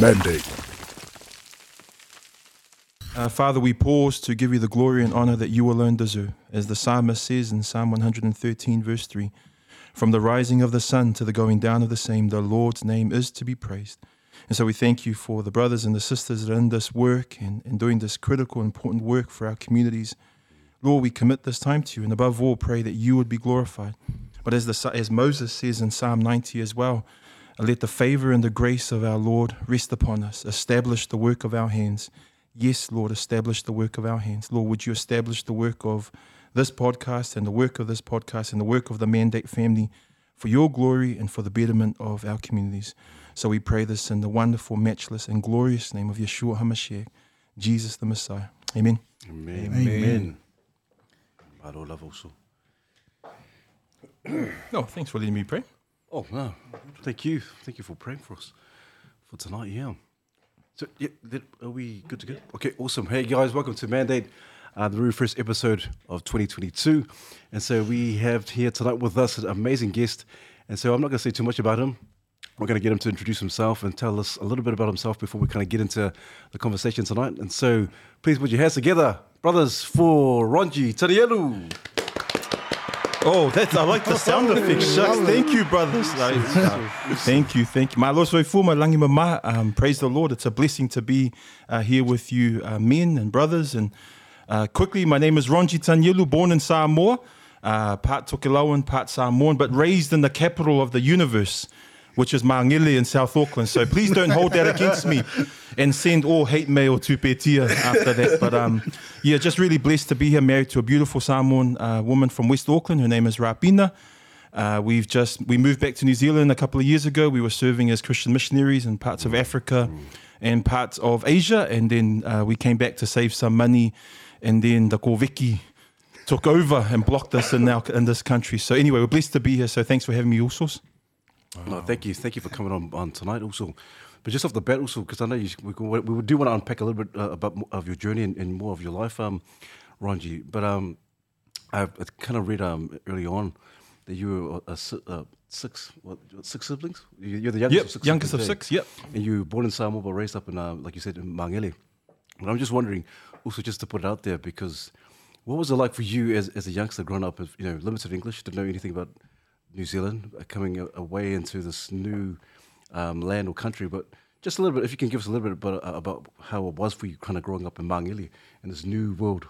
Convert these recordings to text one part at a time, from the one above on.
Mandate. Uh, Father, we pause to give you the glory and honor that you alone deserve. As the psalmist says in Psalm 113, verse 3 From the rising of the sun to the going down of the same, the Lord's name is to be praised. And so we thank you for the brothers and the sisters that are in this work and, and doing this critical, important work for our communities. Lord, we commit this time to you, and above all, pray that you would be glorified. But as, the, as Moses says in Psalm 90 as well, let the favor and the grace of our Lord rest upon us, establish the work of our hands. Yes, Lord, establish the work of our hands. Lord, would you establish the work of this podcast and the work of this podcast and the work of the Mandate family for your glory and for the betterment of our communities. So we pray this in the wonderful, matchless, and glorious name of Yeshua HaMashiach, Jesus the Messiah. Amen. Amen. Amen. Amen. love also. oh, thanks for letting me pray. Oh, no. Thank you. Thank you for praying for us for tonight. Yeah. So, yeah, are we good to go? Okay, awesome. Hey, guys, welcome to Mandate, uh, the very first episode of 2022. And so, we have here tonight with us an amazing guest. And so, I'm not going to say too much about him. We're going to get him to introduce himself and tell us a little bit about himself before we kind of get into the conversation tonight. And so, please put your hands together, brothers, for Ronji Tanielu. Oh, that's I like the sound effects. Shucks. Thank you, brothers. thank you, thank you. My Lord Soifuma Langi Mama. Um, praise the Lord. It's a blessing to be uh, here with you, uh, men and brothers. And uh, quickly, my name is Ronji Tanielu, born in Samoa, uh, part Tokelauan, part Samoan, but raised in the capital of the universe which is Mangere in South Auckland. So please don't hold that against me and send all hate mail to Petia after that. But um, yeah, just really blessed to be here, married to a beautiful Samoan uh, woman from West Auckland. Her name is Rapina. Uh, we've just we moved back to New Zealand a couple of years ago. We were serving as Christian missionaries in parts of Africa and parts of Asia, and then uh, we came back to save some money, and then the Korviki took over and blocked us in our in this country. So anyway, we're blessed to be here. So thanks for having me, No, thank you, thank you for coming on, on tonight. Also, but just off the bat, also because I know you, we, we do want to unpack a little bit uh, about of your journey and, and, more of your life, um, Ronji. But um, I kind of read um early on that you were a, a, a six what, six siblings. You're the youngest yep, of six. Youngest of six. Yep. And you were born in Samoa, but raised up in uh, like you said in Mangere. But I'm just wondering, also just to put it out there, because what was it like for you as, as a youngster growing up with you know limited English, didn't know anything about New Zealand, uh, coming away into this new um, land or country. But just a little bit, if you can give us a little bit about, uh, about how it was for you kind of growing up in Mangere in this new world.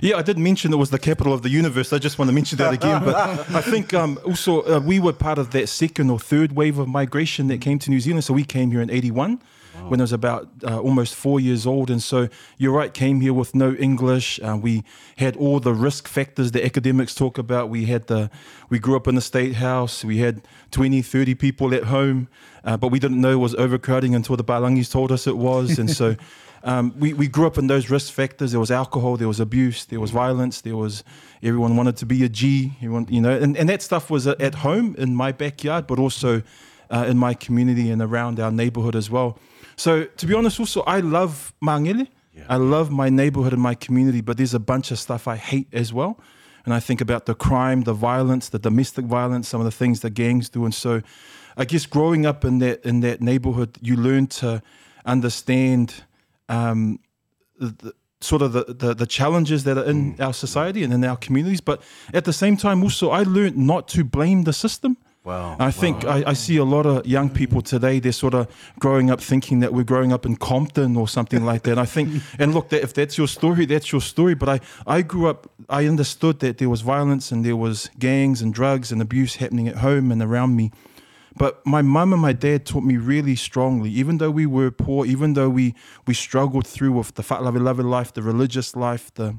Yeah, I did mention it was the capital of the universe. I just want to mention that again. But I think um, also uh, we were part of that second or third wave of migration that came to New Zealand. So we came here in 81 wow. when I was about uh, almost four years old. And so you're right, came here with no English. Uh, we had all the risk factors that academics talk about. We had the, we grew up in the state house. We had 20, 30 people at home, uh, but we didn't know it was overcrowding until the Palangis told us it was. And so um, we, we grew up in those risk factors. There was alcohol, there was abuse, there was violence, there was everyone wanted to be a G, everyone, you know, and, and that stuff was at home in my backyard, but also uh, in my community and around our neighborhood as well. So to be honest, also I love Mangere. Yeah. I love my neighborhood and my community, but there's a bunch of stuff I hate as well. And I think about the crime, the violence, the domestic violence, some of the things the gangs do. And so I guess growing up in that in that neighborhood, you learn to understand um, the, sort of the, the, the, challenges that are in mm. our society and in our communities. But at the same time, also, I learned not to blame the system. Wow. I think I, I, see a lot of young people today, they're sort of growing up thinking that we're growing up in Compton or something like that. I think, and look, that if that's your story, that's your story. But I, I grew up, I understood that there was violence and there was gangs and drugs and abuse happening at home and around me. But my mum and my dad taught me really strongly, even though we were poor, even though we, we struggled through with the Fa'alawe life, the religious life, the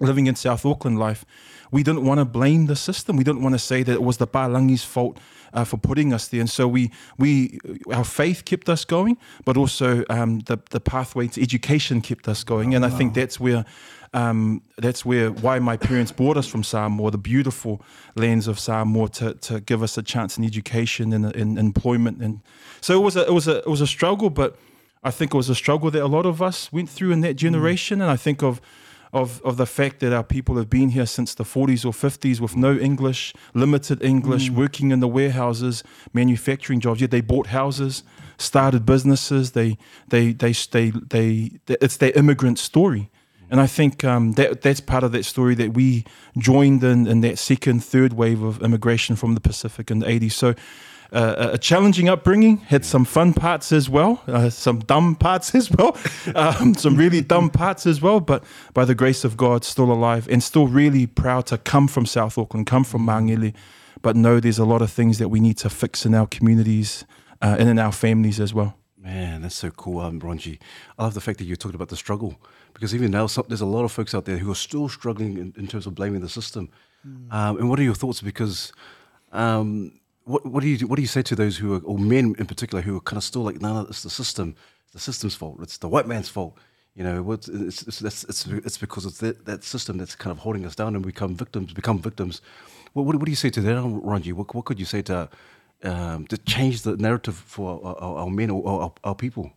living in South Auckland life, we don't want to blame the system. We don't want to say that it was the Palangi's fault uh, for putting us there. And so we, we, our faith kept us going, but also um, the, the pathway to education kept us going. And I think that's where, um, that's where why my parents brought us from Samoa, the beautiful lands of Samoa, to, to give us a chance in education and in employment. And so it was a, it was a, it was a struggle, but I think it was a struggle that a lot of us went through in that generation. Mm. And I think of of, of the fact that our people have been here since the 40s or 50s with no English, limited English, mm. working in the warehouses, manufacturing jobs. Yeah, they bought houses, started businesses. They, they, they, they, they, it's their immigrant story. And I think um, that that's part of that story that we joined in in that second, third wave of immigration from the Pacific in the 80s. So uh, a challenging upbringing, had some fun parts as well, uh, some dumb parts as well, um, some really dumb parts as well, but by the grace of God, still alive and still really proud to come from South Auckland, come from Mangere, but know there's a lot of things that we need to fix in our communities uh, and in our families as well. Man, that's so cool, um, Ronji. I love the fact that you talked about the struggle because even now, some, there's a lot of folks out there who are still struggling in, in terms of blaming the system. Mm. Um, and what are your thoughts? Because um, what, what do you what do you say to those who are, or men in particular, who are kind of still like, no, no, it's the system, it's the system's fault, it's the white man's fault. You know, it's, it's, it's, it's, it's because it's that, that system that's kind of holding us down and we become victims, become victims. What, what, what do you say to that, Ronji? What, what could you say to um, to change the narrative for our, our, our men or our, our people?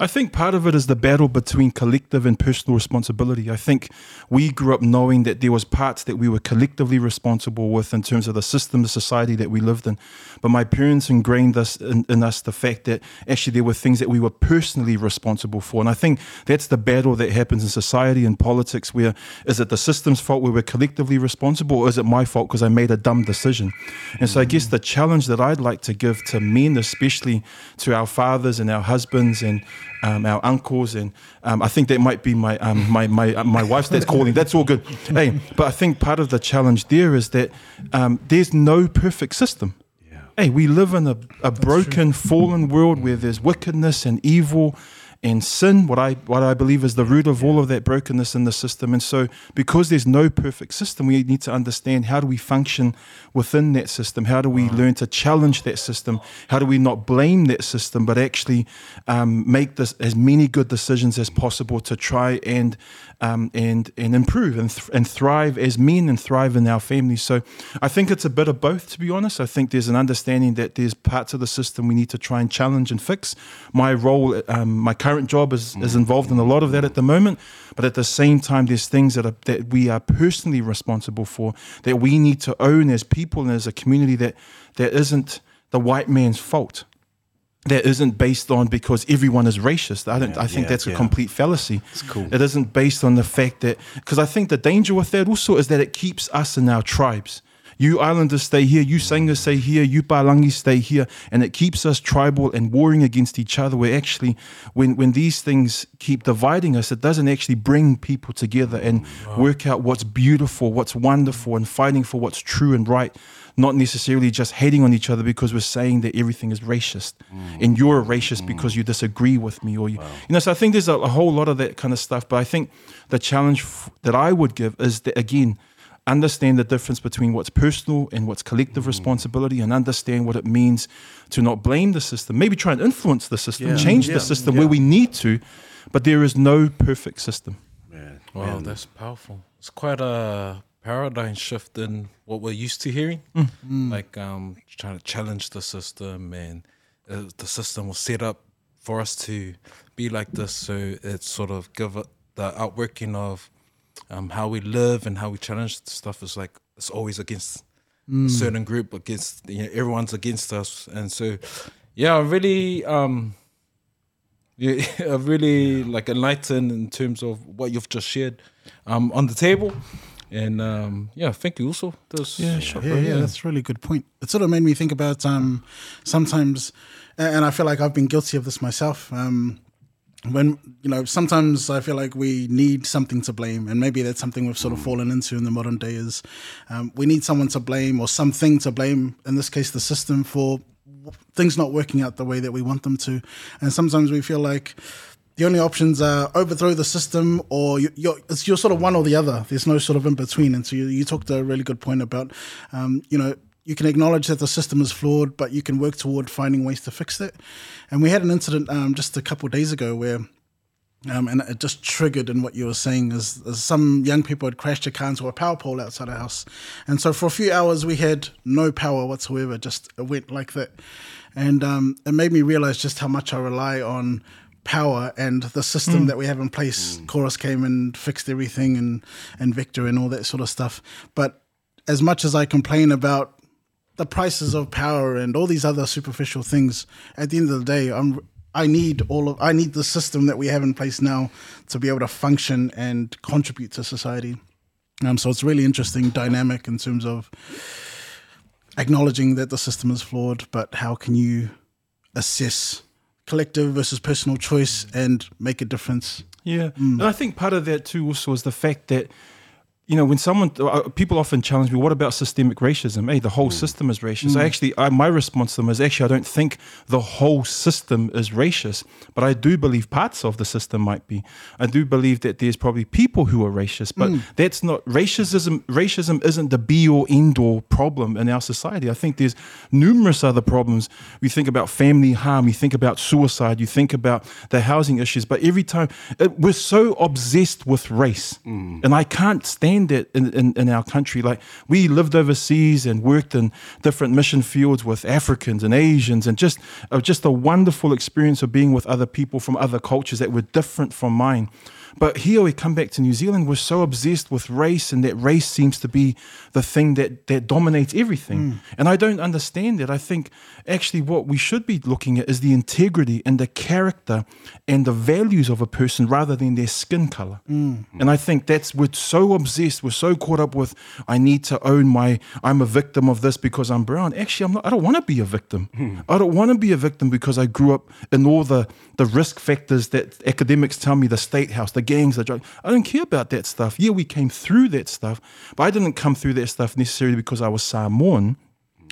I think part of it is the battle between collective and personal responsibility. I think we grew up knowing that there was parts that we were collectively responsible with in terms of the system, the society that we lived in. But my parents ingrained us in, in us the fact that actually there were things that we were personally responsible for. And I think that's the battle that happens in society and politics where is it the system's fault where we're collectively responsible or is it my fault because I made a dumb decision? And so I guess mm. the challenge that I'd like to give to men, especially to our fathers and our husbands and um, our uncles, and um, I think that might be my um, my my uh, my wife's dad's calling. That's all good. Hey, but I think part of the challenge there is that um, there's no perfect system. Yeah. Hey, we live in a, a broken, fallen world where there's wickedness and evil and sin, what I what I believe is the root of all of that brokenness in the system. And so, because there's no perfect system, we need to understand how do we function within that system? How do we learn to challenge that system? How do we not blame that system, but actually um, make this as many good decisions as possible to try and um, and and improve and th- and thrive as men and thrive in our families. So, I think it's a bit of both. To be honest, I think there's an understanding that there's parts of the system we need to try and challenge and fix. My role, um, my current job is, is involved in a lot of that at the moment. But at the same time, there's things that are, that we are personally responsible for that we need to own as people and as a community that that isn't the white man's fault. That isn't based on because everyone is racist. I don't. Yeah, I think yeah, that's a complete fallacy. It's cool. It isn't based on the fact that because I think the danger with that also is that it keeps us in our tribes you islanders stay here, you mm. singers stay here, you Palangi stay here, and it keeps us tribal and warring against each other. Where actually, when when these things keep dividing us, it doesn't actually bring people together and mm, wow. work out what's beautiful, what's wonderful, and fighting for what's true and right. Not necessarily just hating on each other because we're saying that everything is racist, mm. and you're a racist mm. because you disagree with me, or you, wow. you know. So I think there's a, a whole lot of that kind of stuff. But I think the challenge f- that I would give is that again understand the difference between what's personal and what's collective mm. responsibility and understand what it means to not blame the system maybe try and influence the system yeah. change yeah. the system yeah. where we need to but there is no perfect system Man. wow Man. that's powerful it's quite a paradigm shift in what we're used to hearing mm. mm. like um, trying to challenge the system and uh, the system was set up for us to be like this so it sort of give it the outworking of um, how we live and how we challenge stuff is like it's always against mm. a certain group, against you know everyone's against us, and so yeah, I'm really um, yeah, I'm really yeah. like enlightened in terms of what you've just shared um, on the table. And um, yeah, thank you also. Those, yeah, sure, yeah, yeah, that's a really good point. It sort of made me think about um, sometimes, and I feel like I've been guilty of this myself. Um, when you know sometimes i feel like we need something to blame and maybe that's something we've sort of fallen into in the modern day is um, we need someone to blame or something to blame in this case the system for things not working out the way that we want them to and sometimes we feel like the only options are overthrow the system or you, are it's you're sort of one or the other there's no sort of in between and so you, you talked a really good point about um, you know you can acknowledge that the system is flawed, but you can work toward finding ways to fix it. And we had an incident um, just a couple days ago where, um, and it just triggered in what you were saying is, is, some young people had crashed a car into a power pole outside our house, and so for a few hours we had no power whatsoever. Just it went like that, and um, it made me realize just how much I rely on power and the system that we have in place. Chorus came and fixed everything, and and Vector and all that sort of stuff. But as much as I complain about the prices of power and all these other superficial things, at the end of the day, I'm I need all of I need the system that we have in place now to be able to function and contribute to society. Um, so it's really interesting dynamic in terms of acknowledging that the system is flawed, but how can you assess collective versus personal choice and make a difference? Yeah, mm. and I think part of that too also is the fact that you know when someone uh, people often challenge me, what about systemic racism? Hey, the whole hmm. system is racist. Hmm. I actually, I, my response to them is actually I don't think the whole system is racist, but I do believe parts of the system might be. I do believe that there's probably people who are racist, but hmm. that's not racism. Racism isn't the be or end all problem in our society. I think there's numerous other problems. We think about family harm, you think about suicide, you think about the housing issues, but every time it, we're so obsessed with race, and I can't stand it in, in, in our country. Like we lived overseas and worked in different mission fields with Africans and Asians, and just uh, just a wonderful experience of being with other people from other cultures that were different from mine. But here we come back to New Zealand, we're so obsessed with race, and that race seems to be the thing that, that dominates everything. And I don't understand it. I think actually what we should be looking at is the integrity and the character and the values of a person rather than their skin color. Mm. And I think that's, we're so obsessed, we're so caught up with, I need to own my, I'm a victim of this because I'm brown. Actually, I'm not, I don't want to be a victim. Hmm. I don't want to be a victim because I grew up in all the, the risk factors that academics tell me the state house, the gangs, the drug. I don't care about that stuff. Yeah, we came through that stuff, but I didn't come through that stuff necessarily because I was Samoan.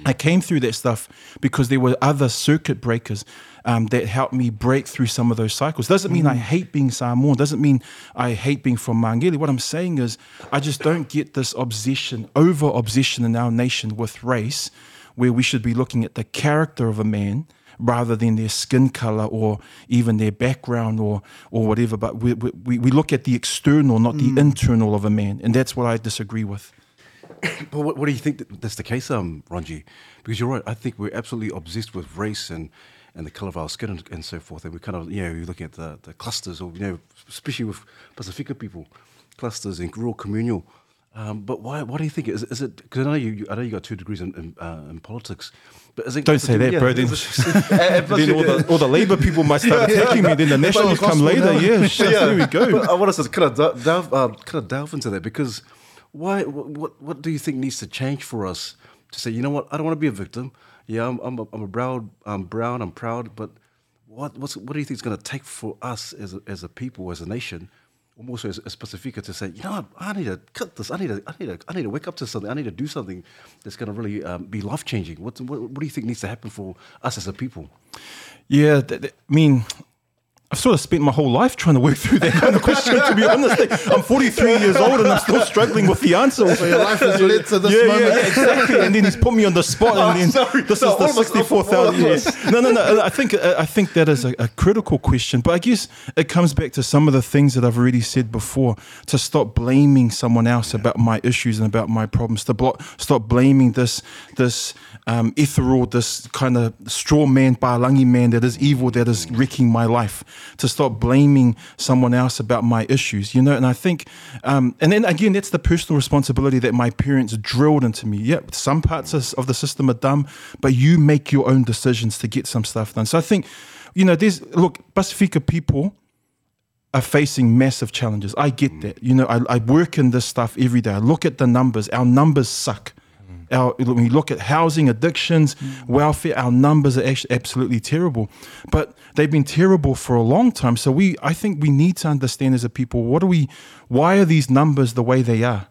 I came through that stuff because there were other circuit breakers um, that helped me break through some of those cycles. Doesn't mean I hate being Samoan. Doesn't mean I hate being from Mangere. What I'm saying is I just don't get this obsession, over obsession in our nation with race, where we should be looking at the character of a man rather than their skin color or even their background or or whatever. But we we, we look at the external, not the internal of a man, and that's what I disagree with. But what, what do you think that that's the case, um, Ronji? Because you're right. I think we're absolutely obsessed with race and, and the color of our skin and, and so forth. And we kind of, you know, you're looking at the, the clusters, or you know, especially with Pacifica people, clusters and rural communal. Um, but why? What do you think? Is, is it? Because I know you, I know you got two degrees in, in, uh, in politics. But is it Don't say that, bro. Then, then all, the, all the Labour people might start attacking me. Then the Nationals come later. Yeah, shit, there we go. But I want to kind of delve, um, kind of delve into that because why? What, what do you think needs to change for us to say, you know what? I don't want to be a victim. Yeah, I'm I'm a, I'm a brown. I'm brown. I'm proud. But what what's what do you think is going to take for us as a, as a people, as a nation? Also, as, as Pacifica to say, you know what, I need to cut this. I need to, I need to, I need to wake up to something. I need to do something that's going to really um, be life changing. What, what, what do you think needs to happen for us as a people? Yeah, th- th- I mean, I've sort of spent my whole life trying to work through that kind of question. To be honest, I'm 43 years old and I'm still struggling with the answer. So your life has led to this yeah, moment. yeah, exactly. And then he's put me on the spot, and oh, then sorry. this No, is the all of us- sixty-four thousand years. No, no, no. Uh, I think uh, I think that is a, a critical question, but I guess it comes back to some of the things that I've already said before. To stop blaming someone else about my issues and about my problems. To blo- stop blaming this this um, ethereal, this kind of straw man, Palangi man that is evil, that is wrecking my life. To stop blaming someone else about my issues, you know. And I think, um, and then again, that's the personal responsibility that my parents drilled into me. Yeah, some parts of the system are dumb, but you make your own decisions to get some stuff done. So I think, you know, there's look, Pacifica people are facing massive challenges. I get that. You know, I, I work in this stuff every day. I look at the numbers. Our numbers suck. Our, when we look at housing, addictions, mm. welfare, our numbers are actually absolutely terrible. But they've been terrible for a long time. So we, I think, we need to understand as a people what are we? Why are these numbers the way they are?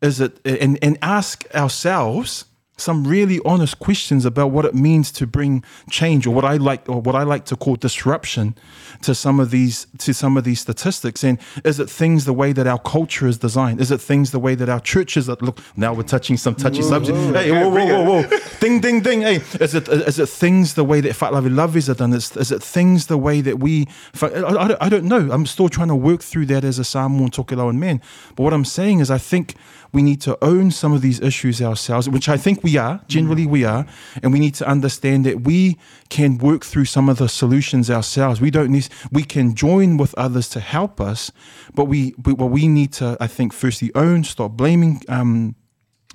Is it and and ask ourselves some really honest questions about what it means to bring change or what I like or what I like to call disruption to some of these to some of these statistics. And is it things the way that our culture is designed? Is it things the way that our churches are look now we're touching some touchy subjects. hey whoa whoa whoa whoa. Ding ding ding. Hey is it is it things the way that fa'alavelaves are done? Is, is it things the way that we I, I, don't, I don't know. I'm still trying to work through that as a Samoan Tokelauan man. But what I'm saying is I think we need to own some of these issues ourselves, which I think we are, generally we are, and we need to understand that we can work through some of the solutions ourselves. We don't need, we can join with others to help us, but we, but what we need to, I think, firstly own, stop blaming um,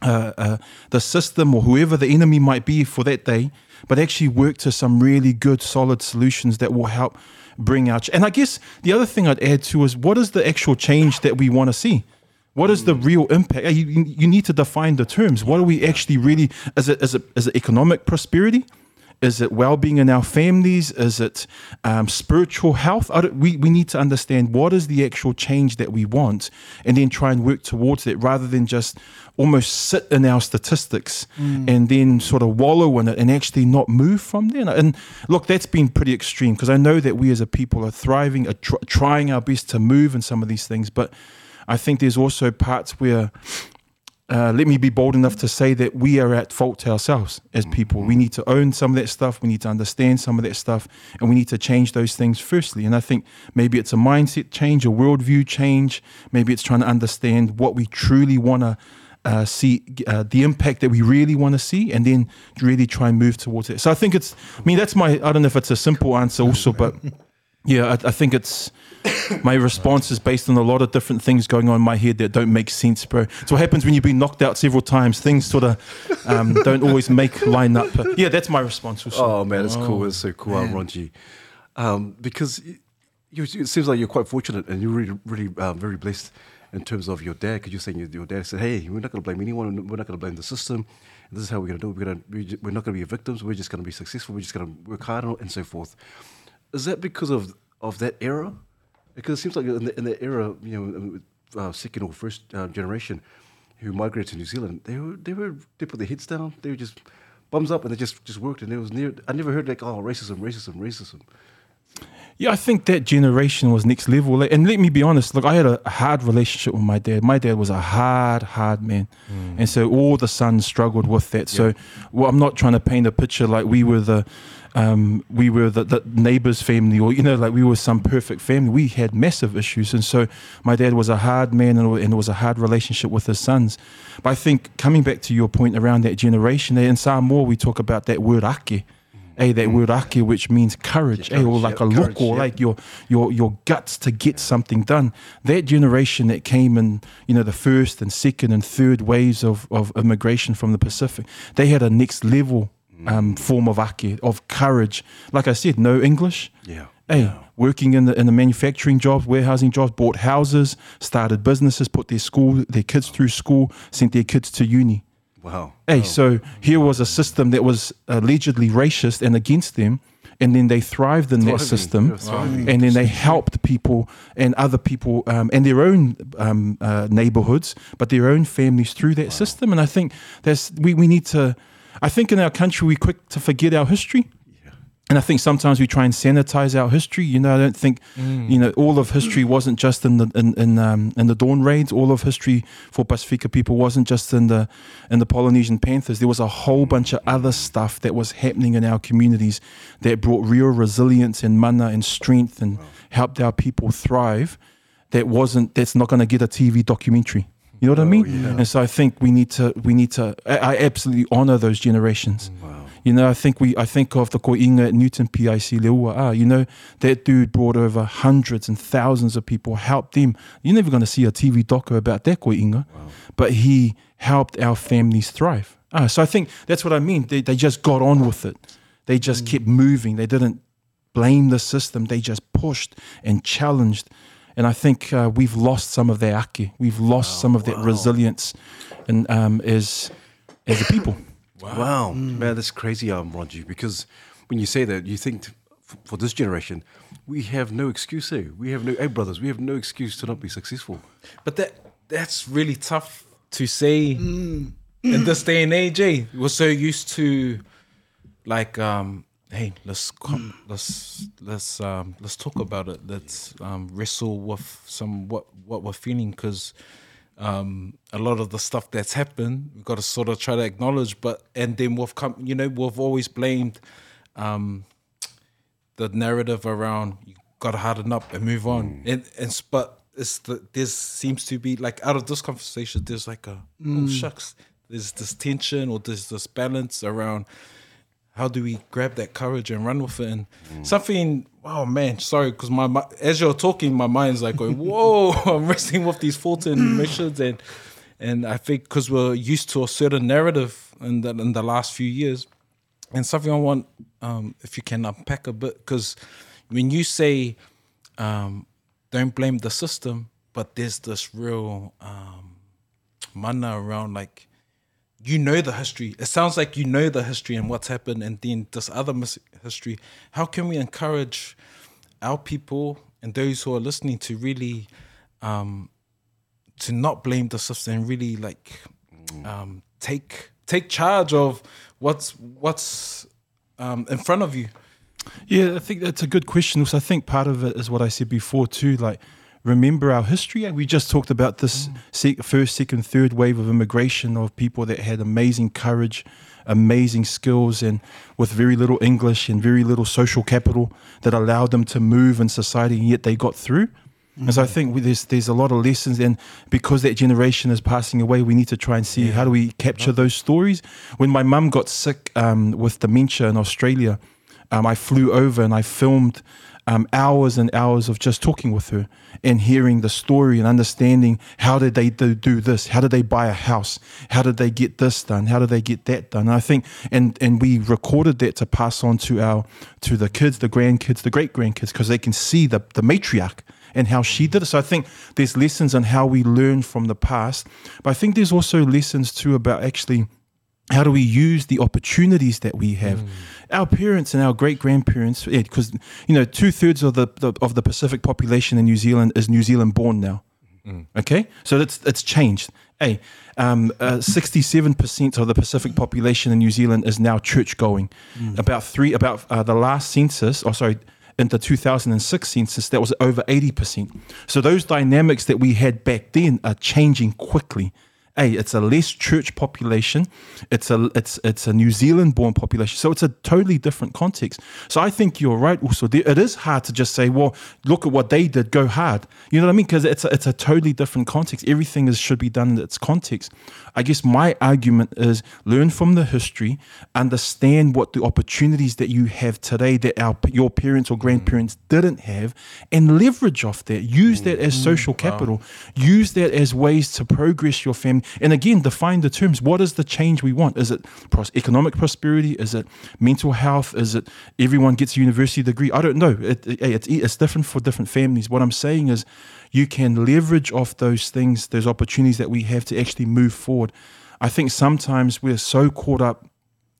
uh, uh, the system or whoever the enemy might be for that day, but actually work to some really good, solid solutions that will help bring out. And I guess the other thing I'd add to is what is the actual change that we want to see? What is the real impact? You, you need to define the terms. What are we actually really? Is it is it is it economic prosperity? Is it well-being in our families? Is it um, spiritual health? we, we need to understand what is the actual change that we want and then try and work towards it rather than just almost sit in our statistics mm. and then sort of wallow in it and actually not move from there. And look, that's been pretty extreme because I know that we as a people are thriving, are tr- trying our best to move in some of these things, but I think there's also parts where uh, let me be bold enough to say that we are at fault to ourselves as people. We need to own some of that stuff. We need to understand some of that stuff, and we need to change those things firstly. And I think maybe it's a mindset change, a worldview change. Maybe it's trying to understand what we truly want to uh, see, uh, the impact that we really want to see, and then really try and move towards it. So I think it's. I mean, that's my. I don't know if it's a simple answer also, but yeah, I, I think it's my response is based on a lot of different things going on in my head that don't make sense, bro. It's what happens when you've been knocked out several times. Things sort of um, don't always make line up. But yeah, that's my response. Also. Oh man, it's oh, cool. It's so cool, man. Ronji. Um, because you, it seems like you're quite fortunate and you're really, really um, very blessed in terms of your dad. Because you're saying your, your dad said, "Hey, we're not going to blame anyone. We're not going to blame the system. This is how we're going to do it. We're, gonna, we're not going to be victims. We're just going to be successful. We're just going to work hard and so forth." Is that because of of that era? Because it seems like in the, in the era, you know, uh, second or first uh, generation who migrated to New Zealand, they were they were they put their heads down. They were just bums up, and they just just worked. And it was near. I never heard like oh racism, racism, racism. Yeah, I think that generation was next level. And let me be honest, look, I had a hard relationship with my dad. My dad was a hard, hard man. Mm. And so all the sons struggled with that. So well, I'm not trying to paint a picture like we were the um, we were the, the, neighbor's family, or you know, like we were some perfect family. We had massive issues, and so my dad was a hard man, and, and it was a hard relationship with his sons. But I think coming back to your point around that generation, eh, in Samoa we talk about that word ake. Hey, that mm. word ake, which means courage, yeah, eh, or like a look, courage, or yeah. like your your your guts to get something done. That generation that came in, you know, the first and second and third waves of, of immigration from the Pacific, they had a next level um, form of ake, of courage. Like I said, no English. Yeah. Hey, yeah. working in the in the manufacturing jobs, warehousing jobs, bought houses, started businesses, put their school, their kids through school, sent their kids to uni. Wow. Hey, wow. so here was a system that was allegedly racist and against them, and then they thrived in thriving. that system, and then they helped people and other people um, and their own um, uh, neighborhoods, but their own families through that wow. system. And I think that's we, we need to I think in our country we're quick to forget our history. And I think sometimes we try and sanitize our history. You know, I don't think mm. you know all of history wasn't just in the in in, um, in the Dawn raids. All of history for Pacifica people wasn't just in the in the Polynesian Panthers. There was a whole bunch of other stuff that was happening in our communities that brought real resilience and mana and strength and wow. helped our people thrive. That wasn't. That's not going to get a TV documentary. You know what oh, I mean? Yeah. And so I think we need to we need to I, I absolutely honor those generations. Wow. You know, I think we I think of the Koinga at Newton PIC Leua. Ah, you know, that dude brought over hundreds and thousands of people, helped them. You're never gonna see a TV doco about that Koinga. Wow. But he helped our families thrive. Ah, so I think that's what I mean. They they just got on with it. They just mm. kept moving. They didn't blame the system. They just pushed and challenged and I think uh, we've lost some of that ake. We've lost wow, some of wow. that resilience, and um, as as a people. Wow, wow. Mm. man, that's crazy, um, Ronji. Because when you say that, you think f- for this generation, we have no excuse. Eh? We have no, hey brothers, we have no excuse to not be successful. But that that's really tough to say mm. in this day and age. Eh? We're so used to like um hey, let's come, let's let's um, let's talk about it. Let's um, wrestle with some what what we're feeling because um, a lot of the stuff that's happened, we've got to sort of try to acknowledge. But and then we've come, you know, we've always blamed um, the narrative around you got to harden up and move on, mm. and and but it's the, there seems to be like out of this conversation, there's like a oh shucks, there's this tension or there's this balance around how do we grab that courage and run with it? And something oh man sorry because my, mi- as you're talking my mind's like going whoa i'm wrestling with these 14 missions and and i think because we're used to a certain narrative in the, in the last few years. And something i want um, if you can unpack a bit because when you say um, don't blame the system but there's this real um, mana around like you know the history. It sounds like you know the history and what's happened, and then this other mis- history. How can we encourage our people and those who are listening to really, um, to not blame the system and really like um, take take charge of what's what's um, in front of you. Yeah, I think that's a good question. Also, I think part of it is what I said before too. Like, remember our history. We just talked about this sec- first, second, third wave of immigration of people that had amazing courage, amazing skills, and with very little English and very little social capital that allowed them to move in society, and yet they got through. And so I think we- there's there's a lot of lessons, and because that generation is passing away, we need to try and see how do we capture those stories. When my mum got sick um, with dementia in Australia, um, I flew over and I filmed um, hours and hours of just talking with her and hearing the story and understanding how did they do, do this? How did they buy a house? How did they get this done? How did they get that done? And I think, and and we recorded that to pass on to our to the kids, the grandkids, the great grandkids, because they can see the the matriarch and how she did it. So I think there's lessons on how we learn from the past, but I think there's also lessons too about actually how do we use the opportunities that we have? Hmm. Our parents and our great grandparents, because you know, two thirds of the, the of the Pacific population in New Zealand is New Zealand born now. Hmm. Okay, so that's it's changed. Hey, um, uh, sixty-seven percent of the Pacific population in New Zealand is now church going. Hmm. About three, about uh, the last census, or sorry, in the 2006 census, that was over 80%. So those dynamics that we had back then are changing quickly. Hey, it's a less church population. It's a it's it's a New Zealand born population. So it's a totally different context. So I think you're right. Also, it is hard to just say, well, look at what they did. Go hard. You know what I mean? Because it's a, it's a totally different context. Everything is should be done in its context. I guess my argument is learn from the history, understand what the opportunities that you have today that our your parents or mm. grandparents didn't have, and leverage off that. Use mm. that as social mm. capital. Use that as ways to progress your family. And again, define the terms. What is the change we want? Is it economic prosperity? Is it mental health? Is it everyone gets a university degree? I don't know. It, it- it's it's different for different families. What I'm saying is, you can leverage off those things, those opportunities that we have to actually move forward. I think sometimes we're so caught up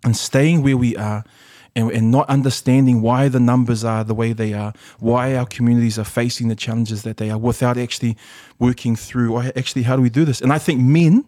and staying where we are and, and not understanding why the numbers are the way they are, why our communities are facing the challenges that they are without actually working through, or actually, how do we do this? And I think men,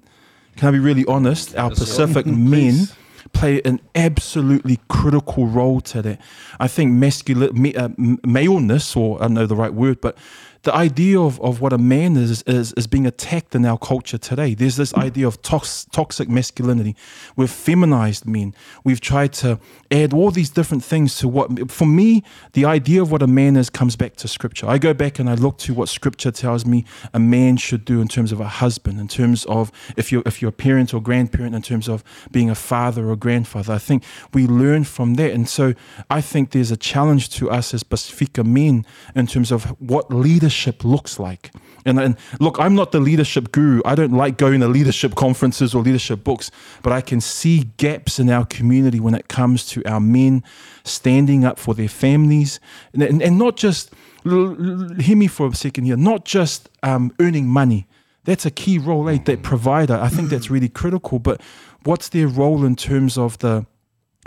can I be really honest, our Pacific men play an absolutely critical role to that. I think masculine, ma- uh, maleness, or I don't know the right word, but the idea of, of what a man is, is is being attacked in our culture today. There's this idea of tox, toxic masculinity. We've feminized men. We've tried to add all these different things to what, for me, the idea of what a man is comes back to scripture. I go back and I look to what scripture tells me a man should do in terms of a husband, in terms of if you're, if you're a parent or grandparent, in terms of being a father or grandfather. I think we learn from that. And so I think there's a challenge to us as Pacifica men in terms of what leadership looks like. And, and look, I'm not the leadership guru. I don't like going to leadership conferences or leadership books, but I can see gaps in our community when it comes to our men standing up for their families and, and, and not just, hear me for a second here, not just um, earning money. That's a key role, eh? That provider. I think that's really critical. But what's their role in terms of the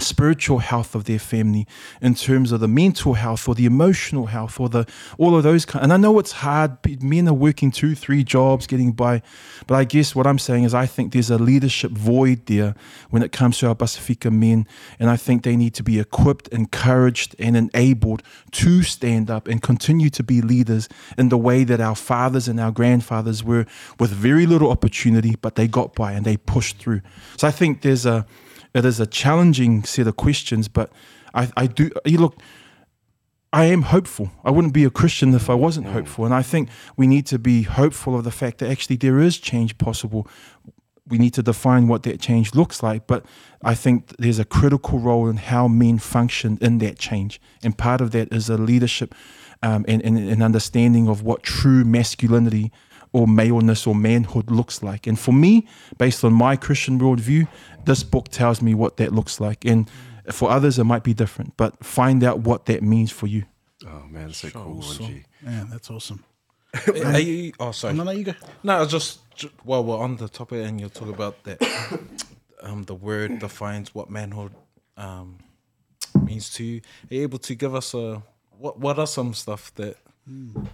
spiritual health of their family in terms of the mental health or the emotional health or the all of those kind and i know it's hard men are working two three jobs getting by but i guess what i'm saying is i think there's a leadership void there when it comes to our pacifica men and i think they need to be equipped encouraged and enabled to stand up and continue to be leaders in the way that our fathers and our grandfathers were with very little opportunity but they got by and they pushed through. So i think there's a it is a challenging set of questions, but I, I do. You look, I am hopeful. I wouldn't be a Christian if I wasn't hopeful. And I think we need to be hopeful of the fact that actually there is change possible. We need to define what that change looks like. But I think there's a critical role in how men function in that change. And part of that is a leadership um, and, and an understanding of what true masculinity or maleness or manhood looks like. And for me, based on my Christian worldview, this book tells me what that looks like. And for others, it might be different, but find out what that means for you. Oh man, that's so cool, so- 1G. Yeah, that's awesome. Are you, oh, sorry. No, no, you go. No, I was just ju- while we're on the topic, and you'll talk about that. um, the word defines what manhood um, means to you. Are you able to give us a what? What are some stuff that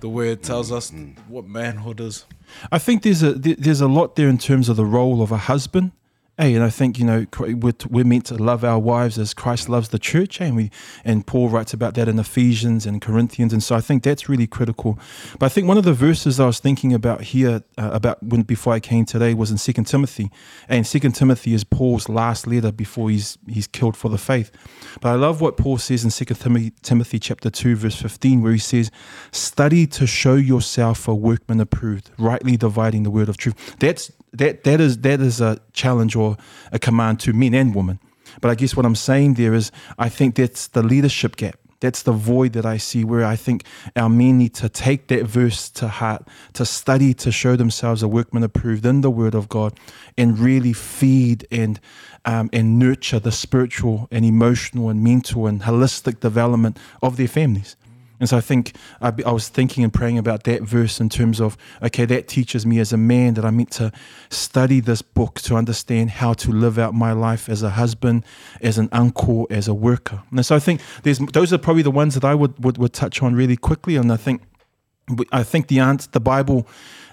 the word tells us mm. what manhood is? I think there's a there's a lot there in terms of the role of a husband. Hey, and I think you know we're, meant to love our wives as Christ loves the church, and we and Paul writes about that in Ephesians and Corinthians, and so I think that's really critical. But I think one of the verses I was thinking about here uh, about when before I came today was in Second Timothy, and Second Timothy is Paul's last letter before he's he's killed for the faith. But I love what Paul says in Second Timothy, Timothy chapter two verse fifteen, where he says, "Study to show yourself a workman approved, rightly dividing the word of truth." That's that that is that is a challenge or a command to men and women. But I guess what I'm saying there is I think that's the leadership gap. That's the void that I see where I think our men need to take that verse to heart, to study to show themselves a workman approved in the Word of God, and really feed and um, and nurture the spiritual and emotional and mental and holistic development of their families. And so I think I, I was thinking and praying about that verse in terms of, okay, that teaches me as a man that I'm meant to study this book to understand how to live out my life as a husband, as an uncle, as a worker. And so I think there's those are probably the ones that I would, would, would touch on really quickly. And I think I think the answer, the Bible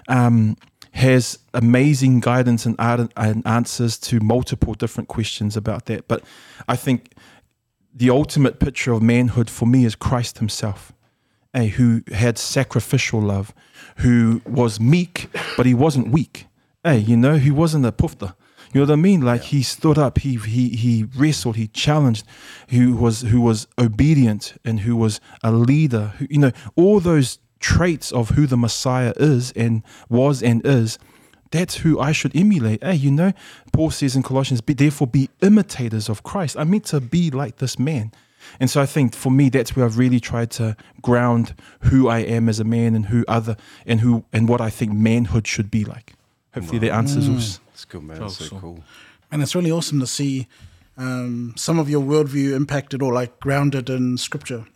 um, has amazing guidance and, and answers to multiple different questions about that. But I think the ultimate picture of manhood for me is Christ Himself, eh, who had sacrificial love, who was meek, but he wasn't weak. Hey, you know, he wasn't a pufta. You know what I mean? Like he stood up, he he he wrestled, he challenged, who was who was obedient and who was a leader. Who, you know, all those traits of who the Messiah is and was and is. That's who I should emulate. Hey, you know, Paul says in Colossians, be, therefore be imitators of Christ. I'm meant to be like this man. And so I think for me, that's where I've really tried to ground who I am as a man and who other and who and what I think manhood should be like. Hopefully that answers us. It's good, man. That's so Awesome. cool. And it's really awesome to see um, some of your worldview impacted or like grounded in scripture.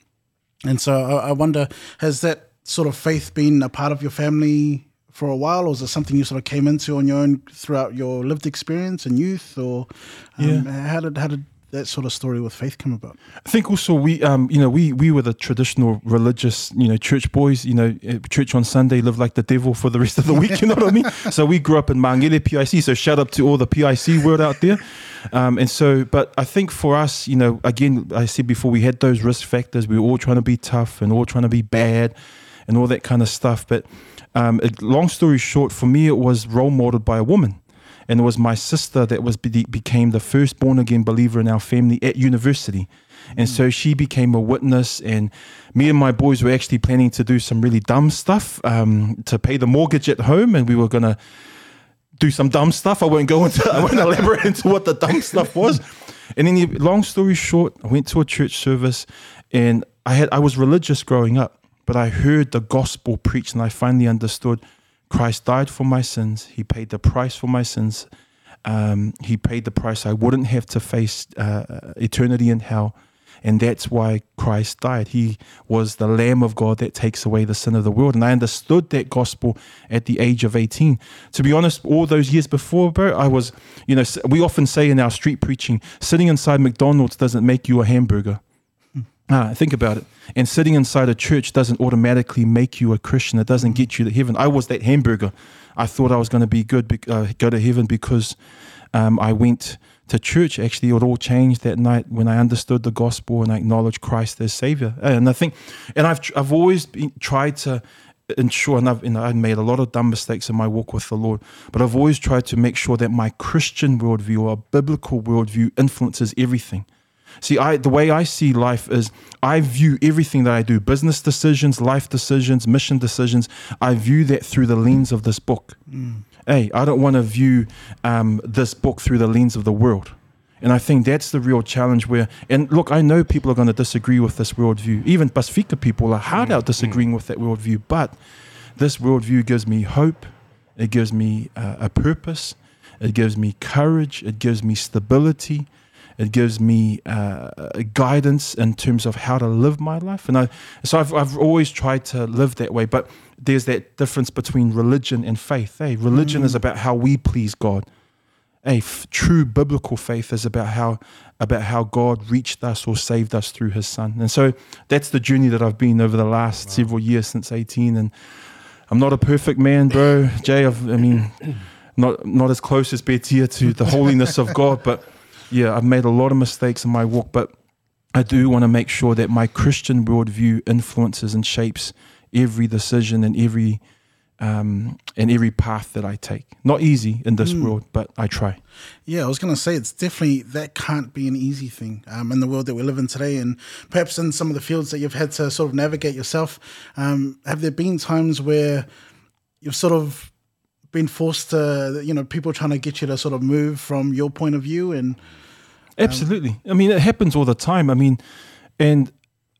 And so I, I wonder, has that sort of faith been a part of your family for a while, or is it something you sort of came into on your own throughout your lived experience and youth, or um, how did how did that sort of story with faith come about? I think also we, um, you know, we we were the traditional religious, you know, church boys. You know, uh, church on Sunday, live like the devil for the rest of the week. You know what I mean? So we grew up in Mangere PIC. So shout out to all the PIC world out there. Um, and so, but I think for us, you know, again, I said before, we had those risk factors. We were all trying to be tough and all trying to be bad, and all that kind of stuff. But um, it, long story short, for me, it was role modeled by a woman and it was my sister that was be- became the first born again believer in our family at university. And so she became a witness and me and my boys were actually planning to do some really dumb stuff um, to pay the mortgage at home and we were to do some dumb stuff. I won't go into i won't elaborate into what the dumb stuff was. And then long story short i went to a church service and i had i was religious growing up but i heard the gospel preached and i finally understood Christ died for my sins. He paid the price for my sins. Um, he paid the price I wouldn't have to face uh, eternity in hell. And that's why Christ died. He was the Lamb of God that takes away the sin of the world. And I understood that gospel at the age of 18. To be honest, all those years before, bro, I was, you know, we often say in our street preaching, sitting inside McDonald's doesn't make you a hamburger. Ah, think about it. And sitting inside a church doesn't automatically make you a Christian. It doesn't get you to heaven. I was that hamburger. I thought I was going to be good, bec- uh, go to heaven because um, I went to church. Actually, it all changed that night when I understood the gospel and I acknowledged Christ as Savior. And I think, and I've I've always been, tried to ensure, and I've I've made a lot of dumb mistakes in my walk with the Lord, but I've always tried to make sure that my Christian worldview or biblical worldview influences everything. See, I the way I see life is I view everything that I do, business decisions, life decisions, mission decisions, I view that through the lens of this book. Hey, I don't want to view um, this book through the lens of the world. And I think that's the real challenge where, and look, I know people are going to disagree with this worldview. Even Pasifika people are hard out disagreeing with that worldview. But this worldview gives me hope. It gives me uh, a purpose. It gives me courage. It gives me stability. It gives me uh, guidance in terms of how to live my life. And I, so I've, I've always tried to live that way. But there's that difference between religion and faith. Hey, religion is about how we please God a f- true biblical faith is about how about how God reached us or saved us through His Son, and so that's the journey that I've been over the last wow. several years since eighteen. And I'm not a perfect man, bro, Jay. I've, I mean, not not as close as Betia to the holiness of God, but yeah, I've made a lot of mistakes in my walk, but I do want to make sure that my Christian worldview influences and shapes every decision and every um, in every path that I take. Not easy in this mm. world, but I try. Yeah, I was going to say it's definitely that can't be an easy thing um, in the world that we live in today, and perhaps in some of the fields that you've had to sort of navigate yourself. Um, have there been times where you've sort of been forced to, you know, people trying to get you to sort of move from your point of view and? Um, Absolutely. I mean, it happens all the time. I mean, and.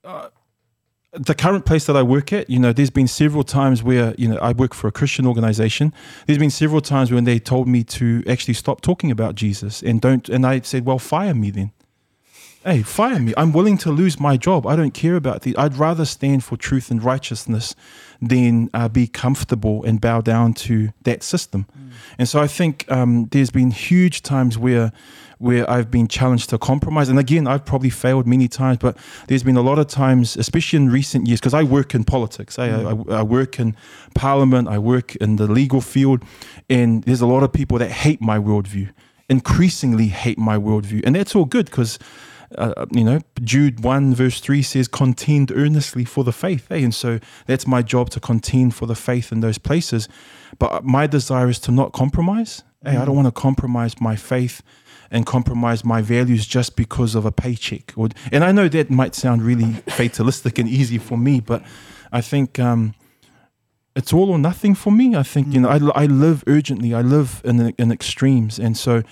Uh, the current place that I work at, you know, there's been several times where, you know, I work for a Christian organization. There's been several times when they told me to actually stop talking about Jesus and don't, and I said, well, fire me then. Hey, fire me. I'm willing to lose my job. I don't care about the. I'd rather stand for truth and righteousness than uh, be comfortable and bow down to that system. Mm. And so I think um, there's been huge times where where I've been challenged to compromise. And again, I've probably failed many times, but there's been a lot of times, especially in recent years, because I work in politics. I, mm. I, I, work in parliament, I work in the legal field, and there's a lot of people that hate my worldview, increasingly hate my worldview. And that's all good because. Uh, you know, Jude 1 verse 3 says, contend earnestly for the faith. Eh? And so that's my job to contend for the faith in those places. But my desire is to not compromise. Hey, I don't mm. want to compromise my faith and compromise my values just because of a paycheck. Or, and I know that might sound really fatalistic and easy for me, but I think um, it's all or nothing for me. I think you know I, I live urgently. I live in in extremes, and so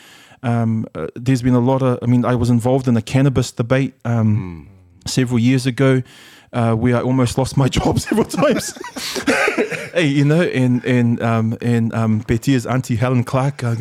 um, uh, there's been a lot of. I mean, I was involved in a cannabis debate um, mm. several years ago uh, where I almost lost my job several times. hey, you know, and and um, and um, Betia's auntie Helen Clark uh,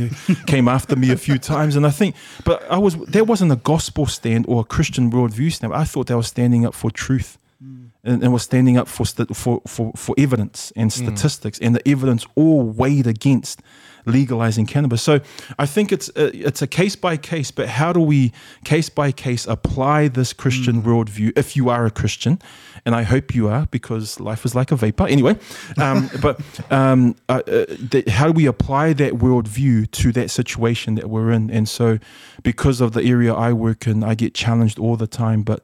came after me a few times, and I think, but I was there wasn't a gospel stand or a Christian worldview stand. I thought they were standing up for truth. Mm. And, and was standing up for, st- for for for evidence and hmm. statistics, mm. and the evidence all weighed against legalizing cannabis. So I think it's a, it's a case by case, but how do we case by case apply this Christian mm. worldview if you are a Christian? And I hope you are because life is like a vapor. Anyway, um, but um, uh, uh, the, how do we apply that worldview to that situation that we're in? And so because of the area I work in, I get challenged all the time, but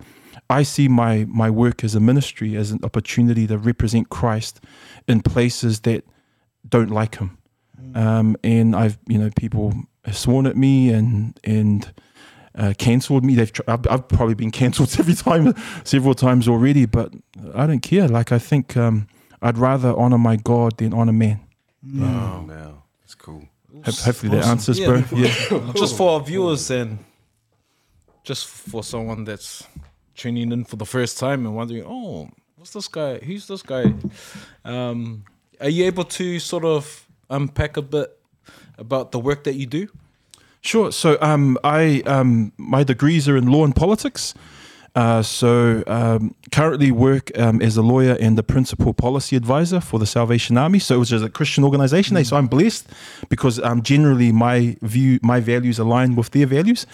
I see my my work as a ministry, as an opportunity to represent Christ in places that don't like him. Um, and I've, you know, people have sworn at me and and uh, cancelled me. They've, I've, I've probably been cancelled every time, several times already. But I don't care. Like I think um, I'd rather honor my God than honor man. Mm. Oh, wow, that's cool. hopefully that answers, bro. Yeah. just for our viewers and just for someone that's tuning in for the first time and wondering, oh, what's this guy? Who's this guy? Um, are you able to sort of unpack a bit about the work that you do? Sure. So, um, I um, my degrees are in law and politics. Uh, so um, currently work um, as a lawyer and the principal policy advisor for the Salvation Army. So it was just a Christian organization. Mm. So I'm blessed because um, generally my view, my values align with their values.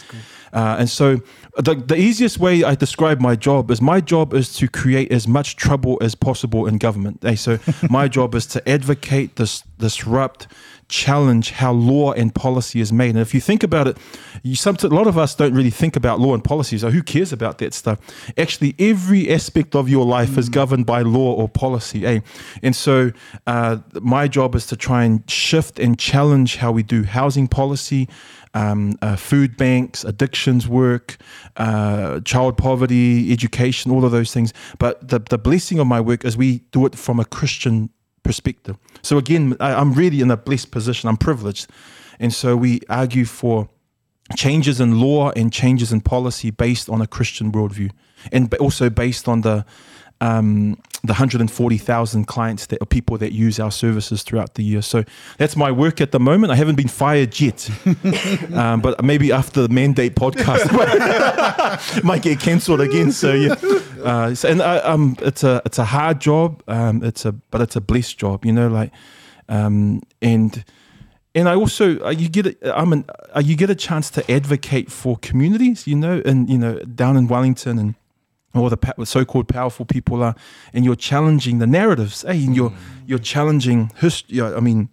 Uh, and so the, the easiest way I describe my job is my job is to create as much trouble as possible in government. Hey, so my job is to advocate, dis, disrupt, challenge how law and policy is made. And if you think about it, you, some, a lot of us don't really think about law and policy. So who cares about that stuff? Actually, every aspect of your life is governed by law or policy. Eh? And so uh, my job is to try and shift and challenge how we do housing policy, um, uh, food banks, addictions work, uh, child poverty, education, all of those things. But the, the blessing of my work is we do it from a Christian perspective. So again, I, I'm really in a blessed position. I'm privileged. And so we argue for changes in law and changes in policy based on a Christian worldview, and also based on the um, the 140,000 clients that are people that use our services throughout the year. So that's my work at the moment. I haven't been fired yet, um, but maybe after the mandate podcast might get cancelled again. So yeah, uh, so, and I, um, it's a it's a hard job. Um, it's a but it's a blessed job. You know, like um, and and I also uh, you get a, I'm an, uh, you get a chance to advocate for communities, you know, and you know down in Wellington and all the so-called powerful people are, and you're challenging the narratives. Hey, and you're you're challenging history. I mean,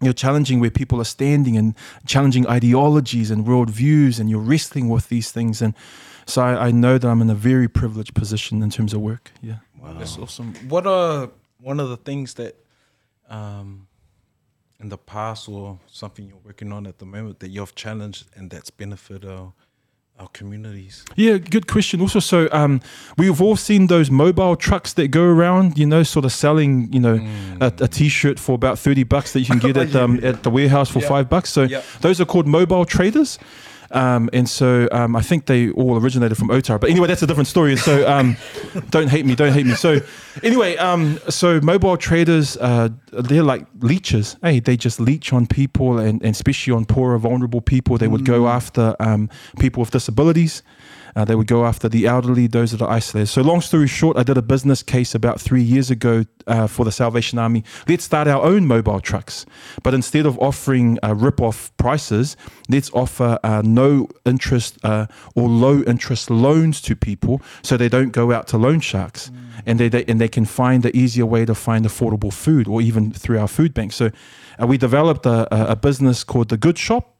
you're challenging where people are standing and challenging ideologies and worldviews, and you're wrestling with these things. And so I, I know that I'm in a very privileged position in terms of work. Yeah. Wow, that's awesome. What are one of the things that um, in the past or something you're working on at the moment that you've challenged and that's benefited our, our communities? Yeah, good question. Also, so um, we've all seen those mobile trucks that go around, you know, sort of selling, you know, a, a t-shirt for about thirty bucks that you can get at um, at the warehouse for Yeah. five bucks. So Yeah. those are called mobile traders. Um, and so um, I think they all originated from Otara. But anyway, that's a different story. So um, don't hate me, don't hate me. So anyway, um, so mobile traders, uh, they're like leeches. Hey, they just leech on people and, and especially on poorer, vulnerable people. They would go after um, people with disabilities. Uh, they would go after the elderly, those that are isolated. So, long story short, I did a business case about three years ago uh, for the Salvation Army. Let's start our own mobile trucks. But instead of offering uh, rip off prices, let's offer uh, no interest uh, or low interest loans to people so they don't go out to loan sharks and, they, they, and they can find an easier way to find affordable food or even through our food bank. So, uh, we developed a a business called The Good Shop.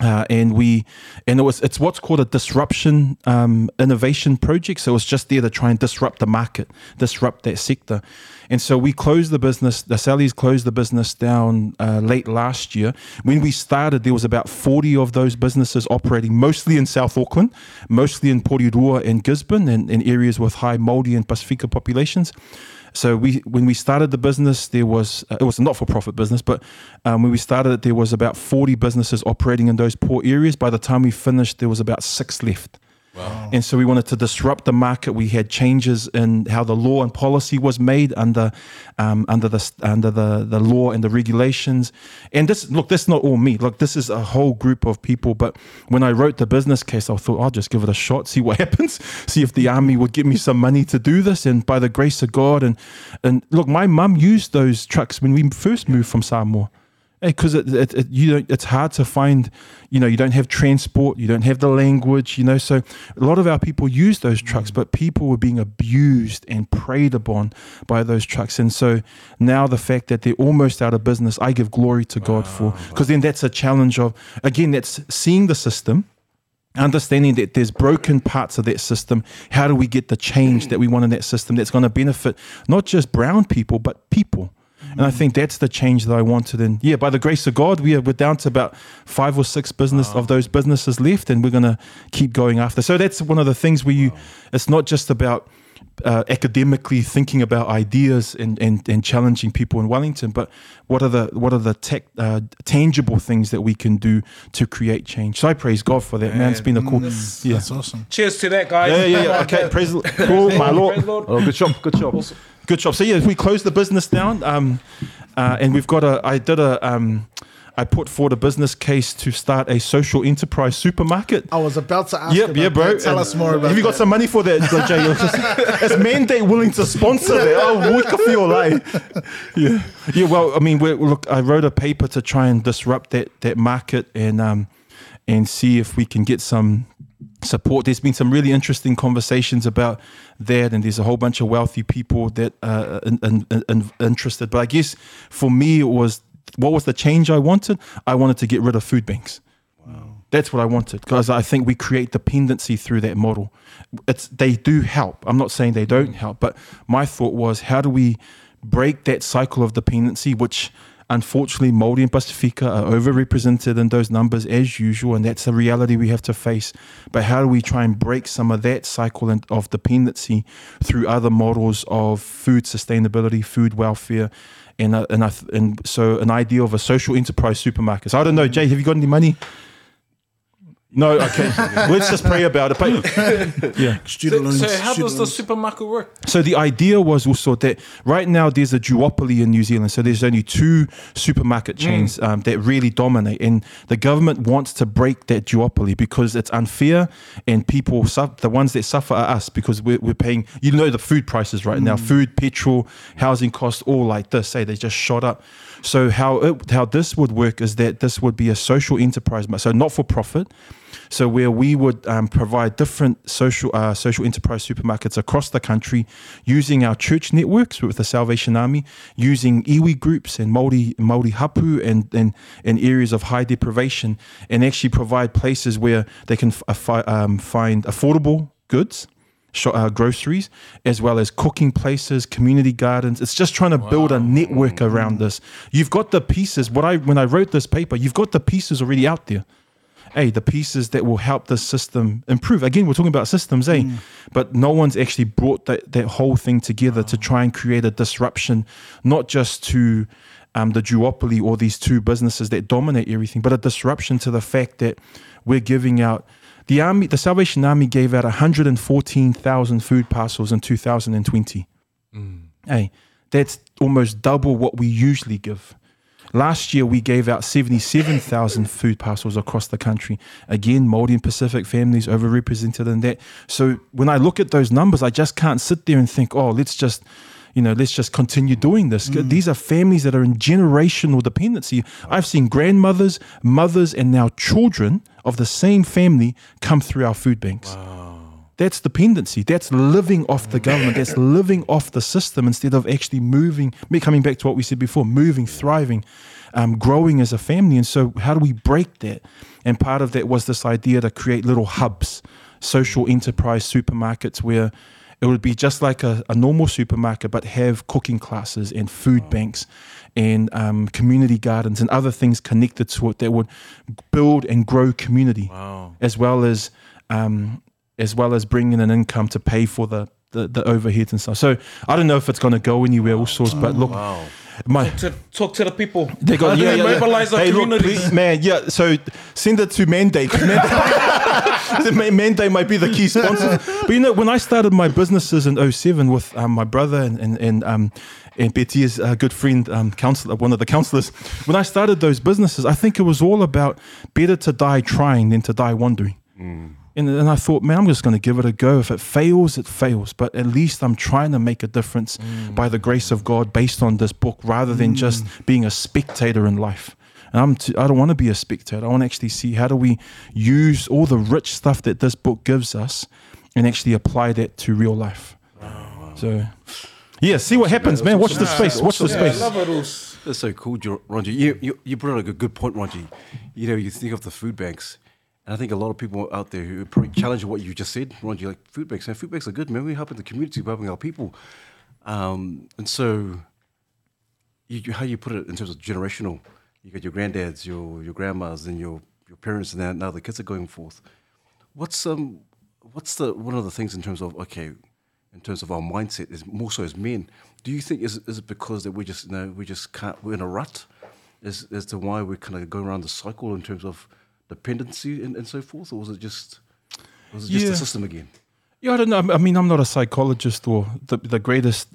Uh, and we and it was it's what's called a disruption um, innovation project. So it's just there to try and disrupt the market, disrupt that sector. And so we closed the business. The Sally's closed the business down uh, late last year. When we started, there was about forty of those businesses operating, mostly in South Auckland, mostly in Porirua and Gisborne, and in areas with high Māori and Pasifika populations. So we, when we started the business, there was uh, it was a not-for-profit business, but um, when we started it, there was about forty businesses operating in those poor areas. By the time we finished, there was about six left. And so we wanted to disrupt the market. We had changes in how the law and policy was made under um, under the under the, the law and the regulations. And this look, this is not all me. Look, this is a whole group of people. But when I wrote the business case, I thought I'll just give it a shot, see what happens, see if the army would give me some money to do this. And by the grace of God, and and look, my mum used those trucks when we first moved from Samoa Eh, because it, it, it, you don't, it's hard to find you know you don't have transport you don't have the language you know so a lot of our people use those trucks mm. but people were being abused and preyed upon by those trucks. And so now the fact that they're almost out of business i give glory to god for because then that's a challenge of again that's seeing the system understanding that there's broken parts of that system. How do we get the change that we want in that system that's going to benefit not just brown people but people and I think that's the change that I wanted. And yeah, by the grace of God, we are we're down to about five or six business of those businesses left, and we're going to keep going after. So that's one of the things where you, it's not just about uh, academically thinking about ideas and, and, and challenging people in Wellington, but what are the what are the tech, uh, tangible things that we can do to create change? So I praise God for that, man. It's been a cool, yeah. That's awesome. Cheers to that, guys. Yeah, yeah, yeah. Okay, praise the cool, my Lord. Praise Lord. Oh, good job, good job. Good job. So yeah, we closed the business down, um, uh, and we've got a. I did a. Um, I put forward a business case to start a social enterprise supermarket. I was about to ask. Yep, yeah, bro. that. Tell And us more about. It. Have you got that. some money for that, uh, Jay? Is Mandate willing to sponsor that? Oh, we could feel like. Yeah, yeah. Well, I mean, we're, look, I wrote a paper to try and disrupt that that market and um and see if we can get some support. There's been some really interesting conversations about that, and there's a whole bunch of wealthy people that are in, in, in, interested. But I guess for me, it was what was the change I wanted? I wanted to get rid of food banks. That's what I wanted because I think we create dependency through that model. It's they do help. I'm not saying they don't help, but my thought was how do we break that cycle of dependency, which unfortunately Māori and Pasifika are overrepresented in those numbers as usual, and that's a reality we have to face. But how do we try and break some of that cycle of dependency through other models of food sustainability, food welfare, and and so an idea of a social enterprise supermarket. So I don't know, Jay, have you got any money? No, okay. Let's just pray about it. But yeah. Student So, loans. so how does the supermarket work? So the idea was also that right now there's a duopoly in New Zealand. So there's only two supermarket chains um, that really dominate, and the government wants to break that duopoly because it's unfair, and people, suf- the ones that suffer are us because we're, we're paying. You know the food prices right now, food, petrol, housing costs, all like this. Say they just shot up. So how it, how this would work is that this would be a social enterprise, so not for profit. So where we would um, provide different social uh, social enterprise supermarkets across the country, using our church networks with the Salvation Army, using iwi groups and Maori Maori hapu and and, areas of high deprivation, and actually provide places where they can f- uh, um, find affordable goods. Uh, groceries as well as cooking places community gardens it's just trying to build a network around this you've got the pieces what i when i wrote this paper you've got the pieces already out there hey, the pieces that will help the system improve. Again, we're talking about systems, eh? But no one's actually brought that, that whole thing together to try and create a disruption, not just to um, the duopoly or these two businesses that dominate everything, but a disruption to the fact that we're giving out. The army, the Salvation Army, gave out 114,000 food parcels in 2020. Mm. Hey, that's almost double what we usually give. Last year, we gave out 77,000 food parcels across the country. Again, Māori and Pacific families overrepresented in that. So when I look at those numbers, I just can't sit there and think, oh, let's just, you know, let's just continue doing this. These are families that are in generational dependency. I've seen grandmothers, mothers, and now children of the same family come through our food banks. That's dependency. That's living off the government. That's living off the system instead of actually moving. me- Coming back to what we said before, moving, thriving, um, growing as a family. And so, how do we break that? And part of that was this idea to create little hubs, social enterprise supermarkets where it would be just like a, a normal supermarket, but have cooking classes and food banks and um, community gardens and other things connected to it that would build and grow community, Wow. as well as um, as well as bringing an income to pay for the the, the overheads and stuff. So I don't know if it's going to go anywhere, all sorts. But look, my To talk to the people. they got How yeah, they yeah, yeah. mobilize our Hey, look, please, man, yeah. So send it to Mandate. 'cause Mandate, Mandate might be the key sponsor. But you know, when I started my businesses in 07 with um, my brother and and, and um and Betty is a good friend, um, counselor, one of the counselors. When I started those businesses, I think it was all about better to die trying than to die wandering. And, and I thought, man, I'm just going to give it a go. If it fails, it fails. But at least I'm trying to make a difference mm. by the grace of God based on this book rather than mm. just being a spectator in life. And I'm t- I don't want to be a spectator. I want to actually see how do we use all the rich stuff that this book gives us and actually apply that to real life. So, yeah, see what happens, man. Watch the space. Watch the Yeah, I space. love it all. That's so cool, Jo- Ronji. You, you, you brought up a good point, Ronji. You know, you think of the food banks, and I think a lot of people out there who are probably challenge what you just said, Ronji, like food banks. And food banks are good, man. We're helping the community, we're helping our people. Um, and so, you, you- how you put it in terms of generational, you got your granddads, your your grandmas, and your your parents, and now, now the kids are going forth. What's um, what's the one of the things in terms of okay, in terms of our mindset is more so as men. Do you think is is it because that we just you know we just can't we're in a rut, as as to why we're kind of going around the cycle in terms of dependency and, and so forth, or was it just was it just Yeah. the system again? Yeah, I don't know. I mean, I'm not a psychologist or the, the greatest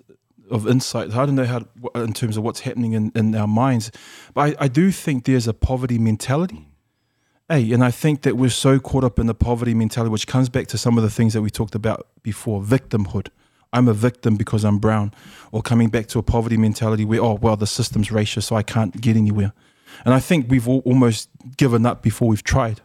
of insight. I don't know how in terms of what's happening in, in our minds, but I, I do think there's a poverty mentality. Hey, and I think that we're so caught up in the poverty mentality, which comes back to some of the things that we talked about before victimhood. I'm a victim because I'm brown, or coming back to a poverty mentality where, oh, well, the system's racist, so I can't get anywhere. And I think we've almost given up before we've tried.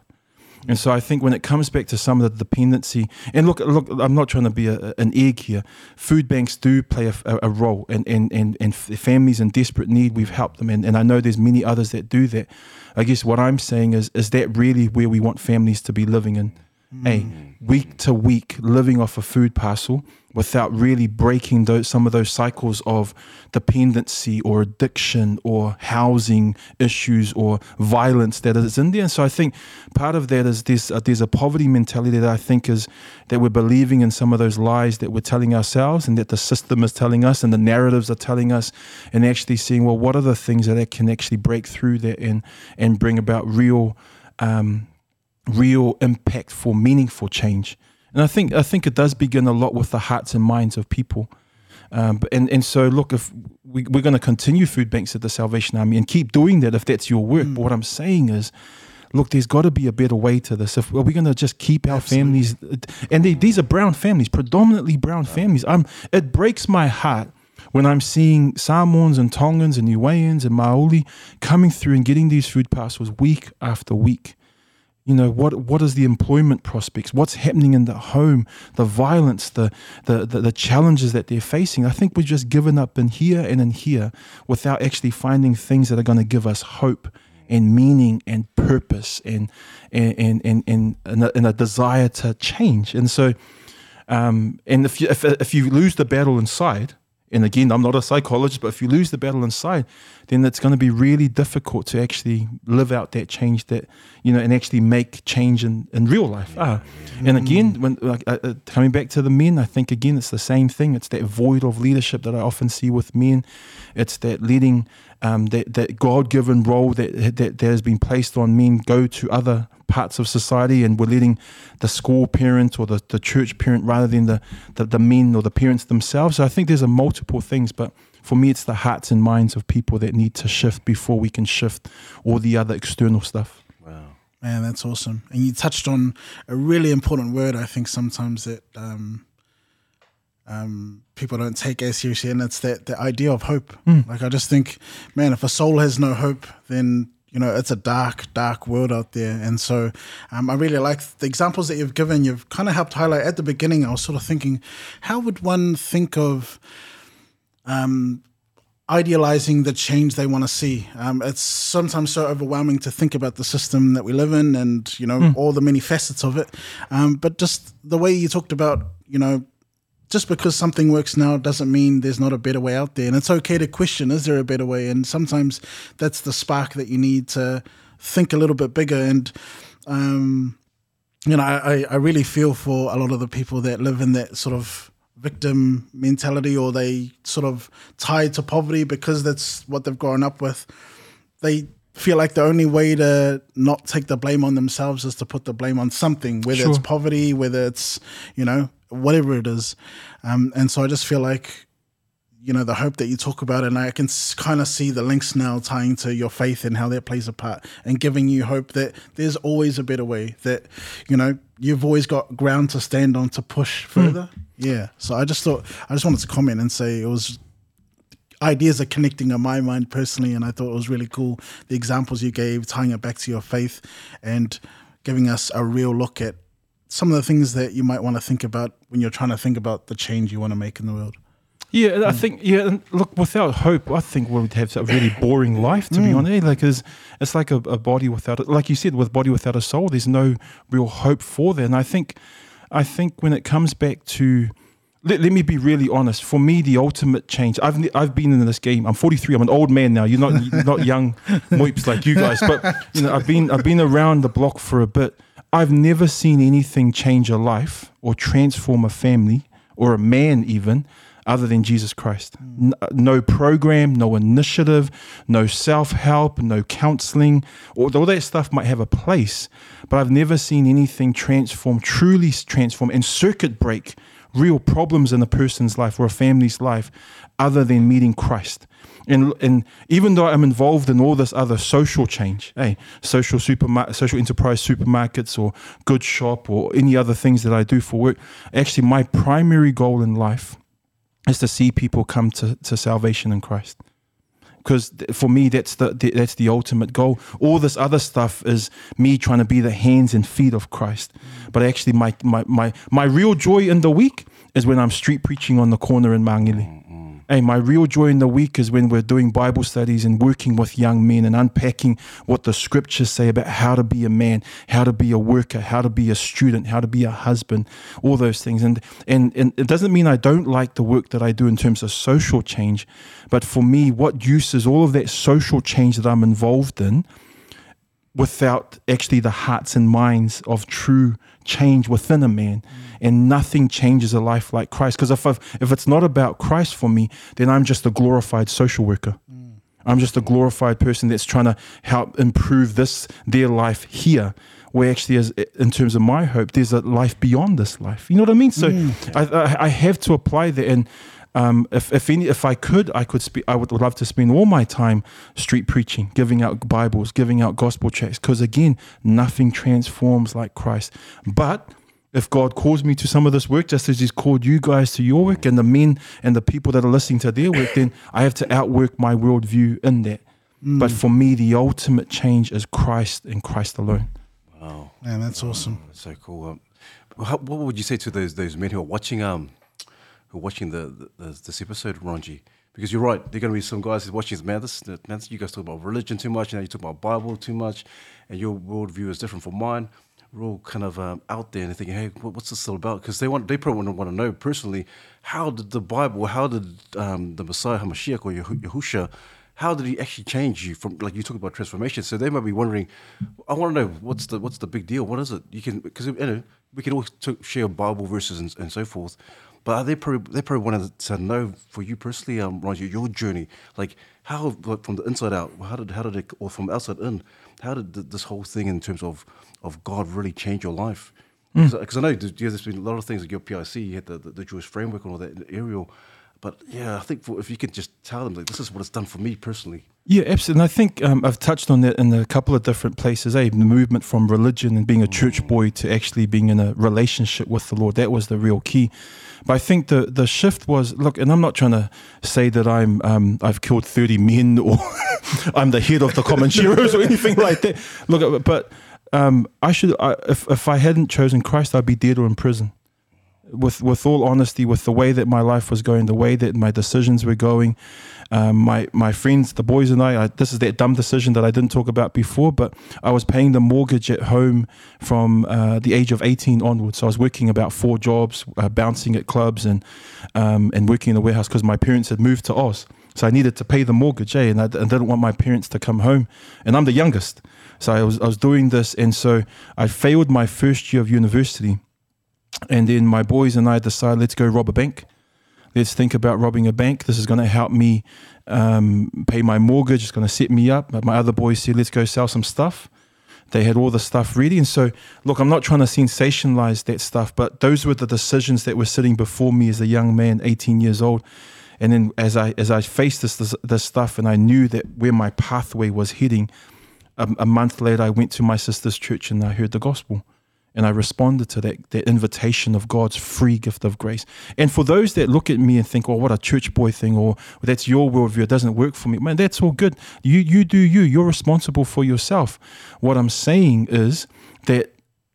And so I think when it comes back to some of the dependency, and look, look, I'm not trying to be a, an egg here. Food banks do play a, a role, and, and, and, and families in desperate need, we've helped them. And, and I know there's many others that do that. I guess what I'm saying is, is that really where we want families to be living in? Mm. A week to week, living off a food parcel without really breaking those, some of those cycles of dependency or addiction or housing issues or violence that is in there. And so I think part of that is this, uh, there's a poverty mentality that I think is that we're believing in some of those lies that we're telling ourselves and that the system is telling us and the narratives are telling us and actually seeing, well, what are the things that can actually break through that and, and bring about real, um, real impact for meaningful change. And I think I think it does begin a lot with the hearts and minds of people. Um, and, and so, look, if we, we're going to continue food banks at the Salvation Army and keep doing that if that's your work. Mm. But what I'm saying is, look, there's got to be a better way to this. If are we going to just keep our Absolutely. families, and they, these are brown families, predominantly brown families. I'm. It breaks my heart when I'm seeing Samoans and Tongans and Niueans and Maoli coming through and getting these food parcels week after week you know what what is the employment prospects? What's happening in the home? The violence the, the the, the challenges that they're facing. I think we've just given up in here and in here without actually finding things that are going to give us hope and meaning and purpose and and and and, and, and, a, and a desire to change. And so um, and if you if, if you lose the battle inside and again, I'm not a psychologist, but if you lose the battle inside, then it's going to be really difficult to actually live out that change that, you know, and actually make change in, in real life. Ah. And again, when like, uh, uh, coming back to the men, I think again, it's the same thing. It's that void of leadership that I often see with men. It's that leading, um, that, that God given role that, that, that has been placed on men go to other parts of society and we're letting the school parent or the, the church parent rather than the, the, the men or the parents themselves. So I think there's a multiple things, but for me, it's the hearts and minds of people that need to shift before we can shift all the other external stuff. Wow. Man, that's awesome. And you touched on a really important word, I think, sometimes that um, um, people don't take as seriously, and it's that the idea of hope. Mm. Like, I just think, man, if a soul has no hope, then you know it's a dark dark world out there. And so um, i really like the examples that you've given. You've kind of helped highlight at the beginning i was sort of thinking how would one think of um, idealizing the change they want to see? Um, it's sometimes so overwhelming to think about the system that we live in and you know mm. all the many facets of it. Um, but just the way you talked about you know just because something works now doesn't mean there's not a better way out there. And it's okay to question, is there a better way? And sometimes that's the spark that you need to think a little bit bigger. And, um, you know, I, I really feel for a lot of the people that live in that sort of victim mentality or they sort of tied to poverty because that's what they've grown up with. They feel like the only way to not take the blame on themselves is to put the blame on something, whether sure. it's poverty, whether it's, you know, whatever it is. Um, and so I just feel like, you know, the hope that you talk about, and I can kind of see the links now tying to your faith and how that plays a part and giving you hope that there's always a better way, that, you know, you've always got ground to stand on to push hmm. further. Mm. Yeah. So I just thought, I just wanted to comment and say it was ideas are connecting in my mind personally, and I thought it was really cool. The examples you gave, tying it back to your faith, and giving us a real look at some of the things that you might want to think about when you're trying to think about the change you want to make in the world. Yeah, I think yeah. And look, without hope, I think we'd have a really boring life. To mm. be honest, like it's, it's like a, a, body without, a, like you said, with body without a soul. There's no real hope for that. And I think, I think when it comes back to, let, let me be really honest. For me, the ultimate change. I've I've been in this game. I'm 43. I'm an old man now. You're not not young moips like you guys, but you know I've been I've been around the block for a bit I've never seen anything change a life or transform a family or a man even other than Jesus Christ. Hmm. Uh, no program, no initiative, no self help, no counseling. All that stuff might have a place, but I've never seen anything transform, truly transform, and circuit break real problems in a person's life or a family's life other than meeting Christ. And, and even though I'm involved in all this other social change, hey, social supermarket, social enterprise supermarkets or good shop or any other things that I do for work, actually my primary goal in life is to see people come to, to salvation in Christ. because for me that's the, the that's the ultimate goal. All this other stuff is me trying to be the hands and feet of Christ. But actually, my my my my real joy in the week is when I'm street preaching on the corner in Mangili. Hey, my real joy in the week is when we're doing Bible studies and working with young men and unpacking what the scriptures say about how to be a man, how to be a worker, how to be a student, how to be a husband, all those things. And and, and it doesn't mean I don't like the work that I do in terms of social change, but for me, what use is all of that social change that I'm involved in without actually the hearts and minds of true change within a man and nothing changes a life like christ. Because if, I've, if it's not about christ for me then i'm just a glorified social worker. I'm just a glorified person that's trying to help improve this their life here where actually is in terms of my hope there's a life beyond this life. You know what i mean? So mm. I, I, I have to apply that. And um, if if any, if I could, I could speak. I would love to spend all my time street preaching, giving out Bibles, giving out gospel tracts. Because again, nothing transforms like Christ. But if God calls me to some of this work, just as He's called you guys to your work, and the men and the people that are listening to their work, then I have to outwork my worldview in that. But for me, the ultimate change is Christ and Christ alone. Wow, Man, that's awesome. that's so cool. Um, how, what would you say to those those men who are watching um who are watching the, the, this episode, Ronji? Because you're right, there are going to be some guys who watching this. Man, this man, you guys talk about religion too much, and you talk about Bible too much, and your worldview is different from mine. We're all kind of um, out there and thinking, hey, what's this all about? Because they want, they probably want to, know personally, how did the Bible, how did um, the Messiah Hamashiach or Yahusha, how did he actually change you from like you talk about transformation? So they might be wondering, I want to know what's the what's the big deal? What is it? You can because you know we can all share Bible verses and, and so forth, but they probably they probably wanted to know for you personally, um, Ron, your, journey, like how like from the inside out, how did how did it or from outside in, how did this whole thing in terms of of God really change your life? Because I know there's been a lot of things like your PIC, you had the, the, the Jewish framework and all that, and Ariel. But yeah, I think for, if you could just tell them like this is what it's done for me personally. Yeah, absolutely. And I think um, I've touched on that in a couple of different places. Eh? The movement from religion and being a church boy to actually being in a relationship with the Lord. That was the real key. But I think the the shift was look, and I'm not trying to say that I'm um, I've killed 30 men or I'm the head of the common Comancheros or anything like that. Look, but um, I should I, if if I hadn't chosen Christ, I'd be dead or in prison with with all honesty, with the way that my life was going, the way that my decisions were going, um, my my friends, the boys and I, I, this is that dumb decision that I didn't talk about before, but I was paying the mortgage at home from uh, the age of 18 onwards. So I was working about four jobs, uh, bouncing at clubs and um, and working in the warehouse because my parents had moved to Oz. So I needed to pay the mortgage, eh? And I didn't want my parents to come home. And I'm the youngest. So I was, I was doing this. And so I failed my first year of university. And then my boys and I decided, let's go rob a bank. Let's think about robbing a bank. This is going to help me um, pay my mortgage. It's going to set me up. But my other boys said, let's go sell some stuff. They had all the stuff ready. And so, look, I'm not trying to sensationalize that stuff, but those were the decisions that were sitting before me as a young man, 18 years old. And then as I as I faced this this, this stuff, and I knew that where my pathway was heading, a, a month later, I went to my sister's church and I heard the gospel. And I responded to that, that invitation of God's free gift of grace. And for those that look at me and think, oh, what a church boy thing, or that's your worldview, it doesn't work for me, man, that's all good. You, you do you. You're responsible for yourself. What I'm saying is that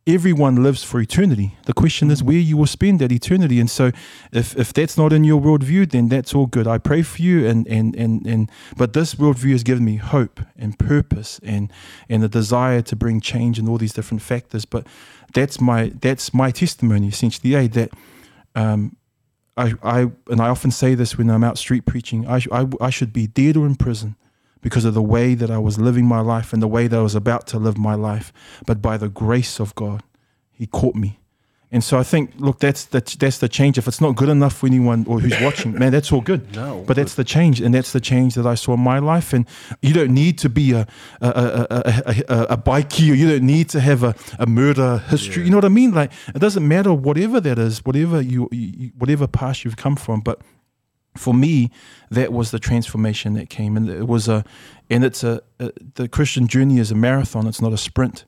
everyone lives for eternity. The question is where you will spend that eternity. And so if, if that's not in your worldview, then that's all good. I pray for you and and and, and but this worldview has given me hope and purpose and and a desire to bring change in all these different factors. But that's my that's my testimony essentially, eh, that um I, I and I often say this when I'm out street preaching. I, I, I should be dead or in prison because of the way that I was living my life and the way that I was about to live my life. But by the grace of God, He caught me. And so I think, look, that's the, that's the change. If it's not good enough for anyone or who's watching, man, that's all good. No, but that's the change, and that's the change that I saw in my life. And you don't need to be a a, a, a, a, a bikie, or you don't need to have a, a murder history. You know what I mean? Like it doesn't matter whatever that is, whatever you, you whatever past you've come from. But for me, that was the transformation that came, and it was a, and it's a, a the Christian journey is a marathon. It's not a sprint,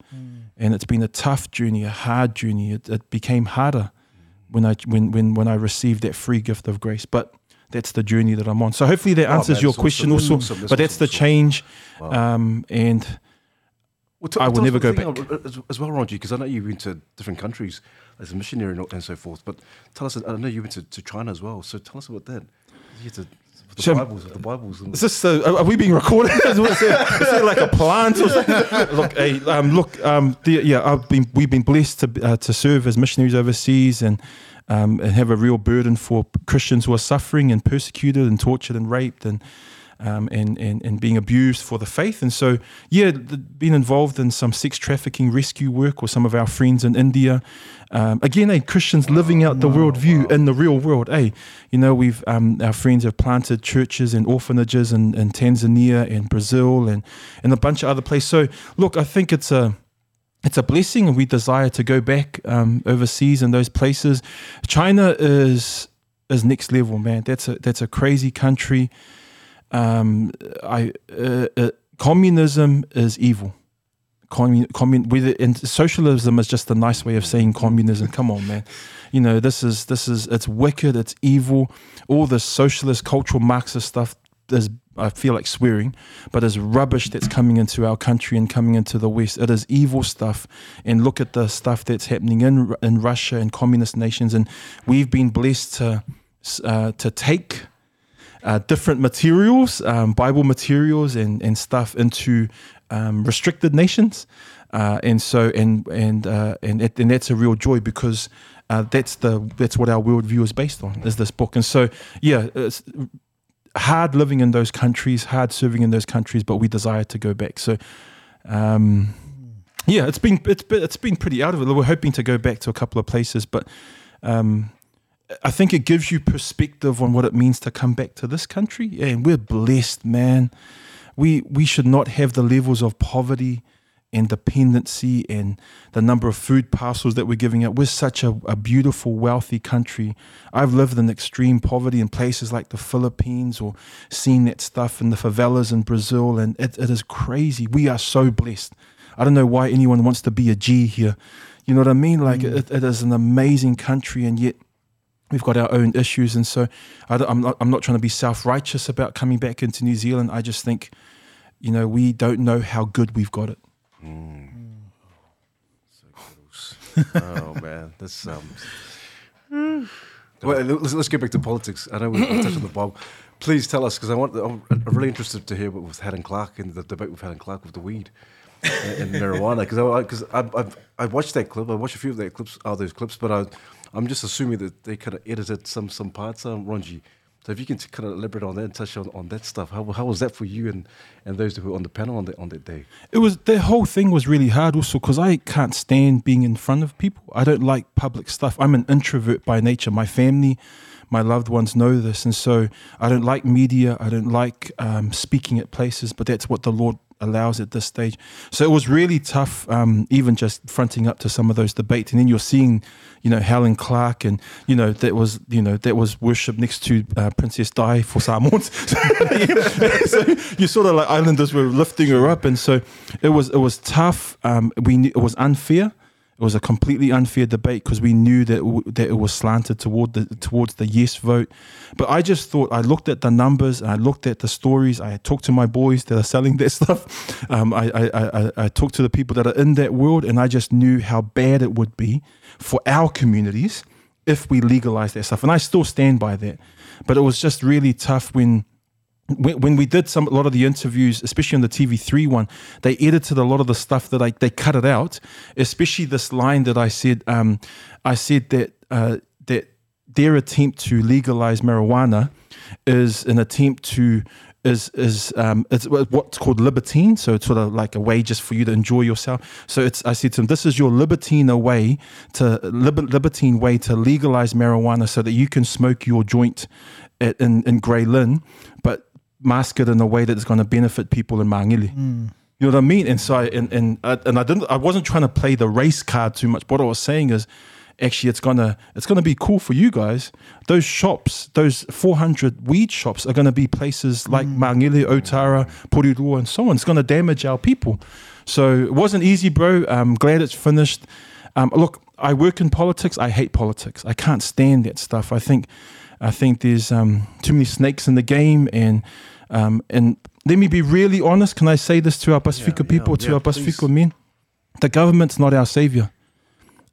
and it's been a tough journey, a hard journey. It, it became harder when I when when when I received that free gift of grace. But that's the journey that I'm on. So hopefully that answers man, your that's question also. Awesome. But that's awesome. the change, um, and Well, t- I will never go thing, uh, As, as well, Ronji, because I know you've been to different countries as a missionary and, and so forth. But tell us, I know you went to, to China as well. So tell us about that. You had to, the Bibles, the Bibles. Is this are we being recorded? is, there like a plant or something? look, hey, um, look, um, the, yeah, I've been we've been blessed to uh, to serve as missionaries overseas and um, and have a real burden for Christians who are suffering and persecuted and tortured and raped and. Um, and, and, and being abused for the faith. And so, yeah, being involved in some sex trafficking rescue work with some of our friends in India. Um, again, hey, Christians living out the worldview in the real world. Hey, you know, we've um, our friends have planted churches and orphanages in, in Tanzania and Brazil and, and a bunch of other places. So, look, I think it's a it's a blessing, and we desire to go back um, overseas in those places. China is is next level, man. That's a that's a crazy country. Um, I uh, uh, communism is evil. Commun, commun, and socialism is just a nice way of saying communism. Come on, man. You know this is this is it's wicked. It's evil. All this socialist, cultural, Marxist stuff is I feel like swearing, but is rubbish that's coming into our country and coming into the West. It is evil stuff. And look at the stuff that's happening in in Russia and communist nations. And we've been blessed to uh, to take uh, different materials, um, Bible materials, and and stuff into um, restricted nations. Uh, and so and and uh, and it, and that's a real joy because. Uh, that's the that's what our worldview is based on is this book and so yeah it's, hard living in those countries, hard serving in those countries, but we desire to go back. So, um, yeah, it's been it's been, it's been pretty out of it. We're hoping to go back to a couple of places, but um, I think it gives you perspective on what it means to come back to this country. And we're blessed, man. We we should not have the levels of poverty and dependency and the number of food parcels that we're giving out. We're such a, a beautiful, wealthy country. I've lived in extreme poverty in places like the Philippines or seen that stuff in the favelas in Brazil, and it, it is crazy. We are so blessed. I don't know why anyone wants to be a G here. You know what I mean? Like, mm. it, it is an amazing country, and yet we've got our own issues. And so I, am not, I'm not trying to be self righteous about coming back into New Zealand. I just think, you know, we don't know how good we've got it. oh man, that's um. Well, let's, let's get back to politics. I know we touched on the Bible. Please tell us, because I want. I'm really interested to hear what with Helen Clark and the debate with Helen Clark with the weed and, and marijuana. Because I, because I, I've I watched that clip. I watched a few of that clips, all those clips, but I, I'm just assuming that they kind of edited some some parts. Um, Ronji, so if you can kind of elaborate on that and touch on, on that stuff, how, how was that for you and, and those who were on the panel on that on that day? It was the whole thing was really hard also because I can't stand being in front of people. I don't like public stuff. I'm an introvert by nature. My family, my loved ones know this, and so I don't like media. I don't like um, speaking at places. But that's what the Lord allows at this stage. So it was really tough, um, even just fronting up to some of those debates. And then you're seeing, you know, Helen Clark, and you know that was, you know, that was worship next to uh, Princess Di for Samoans. so you sort of like islanders were lifting her up, and so it was it was tough. Um, we it was unfair. It was a completely unfair debate because we knew that w- that it was slanted toward the towards the yes vote. But I just thought I looked at the numbers, and I looked at the stories. I talked to my boys that are selling that stuff. Um, I, I, I I talked to the people that are in that world, and I just knew how bad it would be for our communities if we legalized that stuff. And I still stand by that. But it was just really tough when when, we did some a lot of the interviews, especially on the TV3 one, they edited a lot of the stuff that I they cut it out. Especially this line that I said, um, I said that uh, that their attempt to legalize marijuana is an attempt to is is um, it's what's called libertine. So it's sort of like a way just for you to enjoy yourself. So it's I said to them, this is your libertine way to liber, libertine way to legalize marijuana so that you can smoke your joint in in Grey Lynn, but mask it in a way that is going to benefit people in Mangili. You know what I mean? And so, I, and and I, and I didn't. I wasn't trying to play the race card too much. What I was saying is, actually, it's gonna it's gonna be cool for you guys. Those shops, those 400 weed shops, are gonna be places like Mangili, Otara, Porirua, and so on. It's gonna damage our people. So it wasn't easy, bro. I'm glad it's finished. Um, look, I work in politics. I hate politics. I can't stand that stuff. I think I think there's um, too many snakes in the game, and um, and let me be really honest. Can I say this to our Pasifika yeah, people, to yeah, our please. Men? The government's not our savior.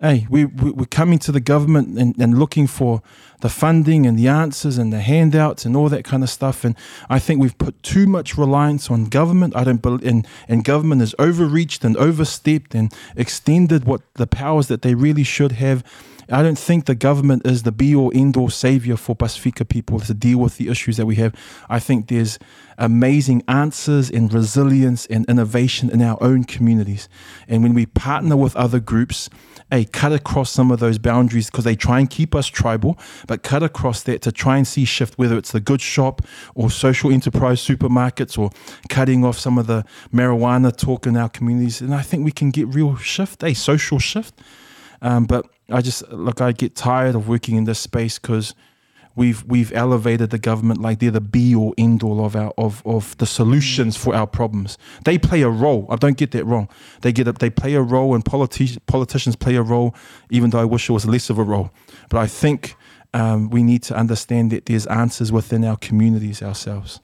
Hey, we, we we're coming to the government and, and looking for the funding and the answers and the handouts and all that kind of stuff. And I think we've put too much reliance on government. I don't believe, and, and government has overreached and overstepped and extended what the powers that they really should have. I don't think the government is the be all end all savior for Pasifika people to deal with the issues that we have. I think there's amazing answers and resilience and innovation in our own communities. And when we partner with other groups, hey, cut across some of those boundaries because they try and keep us tribal, but cut across that to try and see shift, whether it's the good shop or social enterprise supermarkets or cutting off some of the marijuana talk in our communities. And I think we can get real shift, a social shift. Um, but I just look, I get tired of working in this space because we've we've elevated the government like they're the be all end all of our of, of the solutions for our problems. They play a role. I don't get that wrong. They get a, they play a role, and politi- politicians play a role. Even though I wish it was less of a role, but I think um, we need to understand that there's answers within our communities ourselves.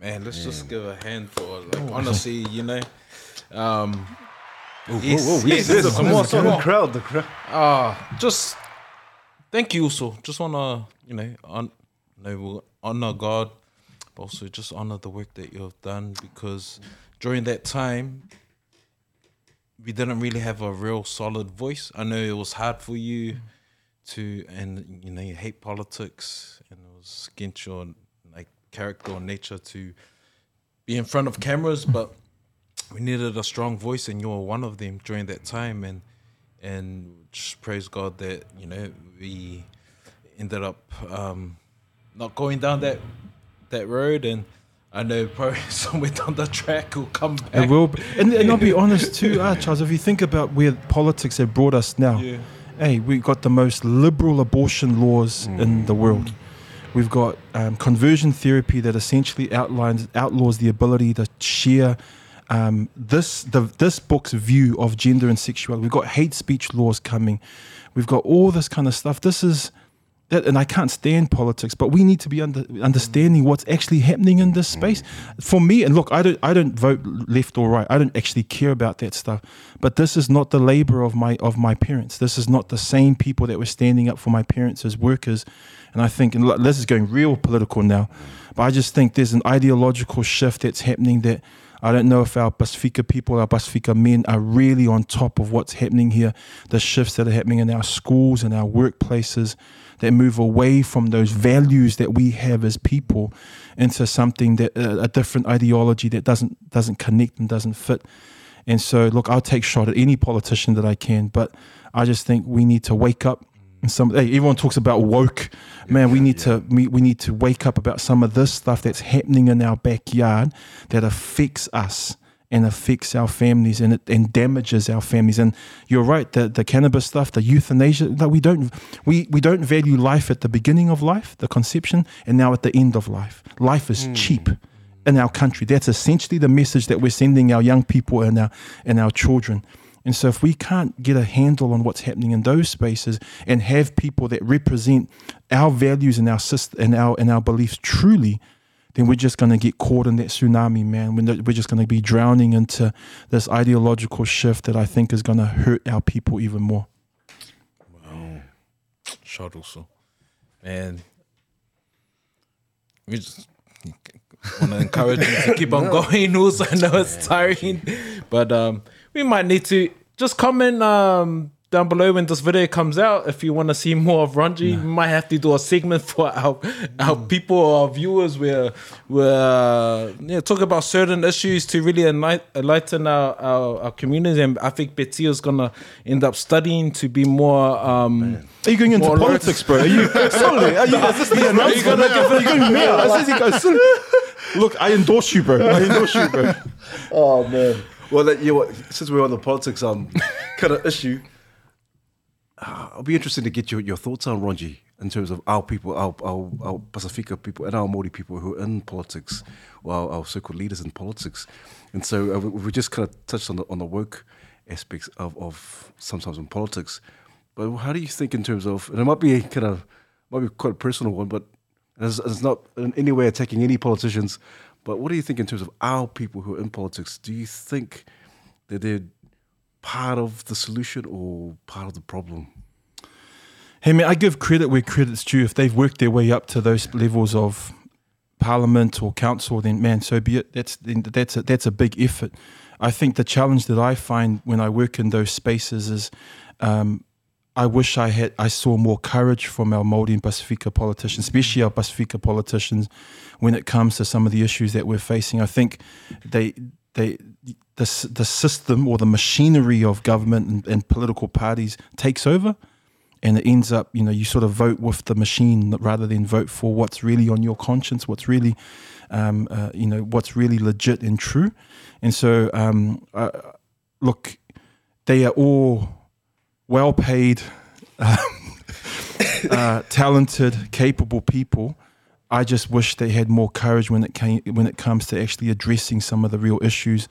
Man, let's just give a hand for like honestly, you know. Um Whoa, yes, whoa, whoa, yes, yes, yes, come on, come the on. crowd, the crowd. Ah, just thank you also. Just wanna, you know, on no we'll honor God, but also just honor the work that you have done because during that time we didn't really have a real solid voice. I know it was hard for you to and you know, you hate politics and it was against your like character or nature to be in front of cameras, but we needed a strong voice and you were one of them during that time and and just praise God that, you know, we ended up um not going down that that road and I know probably somewhere down the track will come back. It will, be. And, and I'll be honest too, uh, Charles. If you think about where politics have brought us now, Yeah. hey, we've got the most liberal abortion laws in the world. We've got um, conversion therapy that essentially outlines outlaws the ability to share um, this the this book's view of gender and sexuality. We've got hate speech laws coming. We've got all this kind of stuff. This is that, and I can't stand politics, but we need to be under, understanding what's actually happening in this space. For me, and look, I don't, I don't vote left or right. I don't actually care about that stuff. But this is not the labor of my of my parents. This is not the same people that were standing up for my parents as workers. And I think, and this is going real political now, but I just think there's an ideological shift that's happening that. I don't know if our Pasifika people, our Pasifika men are really on top of what's happening here, the shifts that are happening in our schools and our workplaces that move away from those values that we have as people into something that uh, a different ideology that doesn't doesn't connect and doesn't fit. And so, look, I'll take shot at any politician that I can, but I just think we need to wake up. And some, hey, everyone talks about woke, man. We need to we, we need to wake up about some of this stuff that's happening in our backyard that affects us and affects our families and it and damages our families. And you're right, the the cannabis stuff, the euthanasia, that we don't we we don't value life at the beginning of life, the conception, and now at the end of life. Life is hmm. cheap in our country. That's essentially the message that we're sending our young people and our and our children. And so, if we can't get a handle on what's happening in those spaces and have people that represent our values and our syst- and our and our beliefs truly, then we're just going to get caught in that tsunami, man. We're, just going to be drowning into this ideological shift that I think is going to hurt our people even more. Wow, shot also. Man, we just want to encourage you to keep on going. Also, I know it's tiring, but um, we might need to just comment um down below when this video comes out if you want to see more of Ronji. We might have to do a segment for our our people, our viewers, where where uh, yeah talk about certain issues to really enlight- enlighten our, our our community. And I think Betty is gonna end up studying to be more um. Are you going into More alerts. politics, bro? Are you sorry? Are you? Is this the announcement? Are you going to give? me? I says he goes. "Sorry." Look, I endorse you, bro. I endorse you, bro. Oh man. Well, that, you know? Since we're on the politics um kind of issue, uh, I'll be interested to get your, your thoughts on Ronji in terms of our people, our our, our Pasifika people, and our Maori people who are in politics, or our, our circle leaders in politics. And so uh, we, we just kind of touched on the on the work aspects of, of sometimes in politics. But how do you think in terms of, and it might be kind of might be quite a personal one, but it's, it's not in any way attacking any politicians. But what do you think in terms of our people who are in politics? Do you think that they're part of the solution or part of the problem? Hey man, I give credit where credit's due. If they've worked their way up to those levels of parliament or council, then man, so be it. That's that's a, that's a big effort. I think the challenge that I find when I work in those spaces is, um, I wish I had I saw more courage from our Māori and Pasifika politicians, especially our Pasifika politicians, when it comes to some of the issues that we're facing. I think they they the the system or the machinery of government and, and political parties takes over and it ends up, you know, you sort of vote with the machine rather than vote for what's really on your conscience, what's really, um, uh, you know, what's really legit and true. And so, um, uh, look, they are all well paid, uh, talented, capable people. I just wish they had more courage when it came when it comes to actually addressing some of the real issues,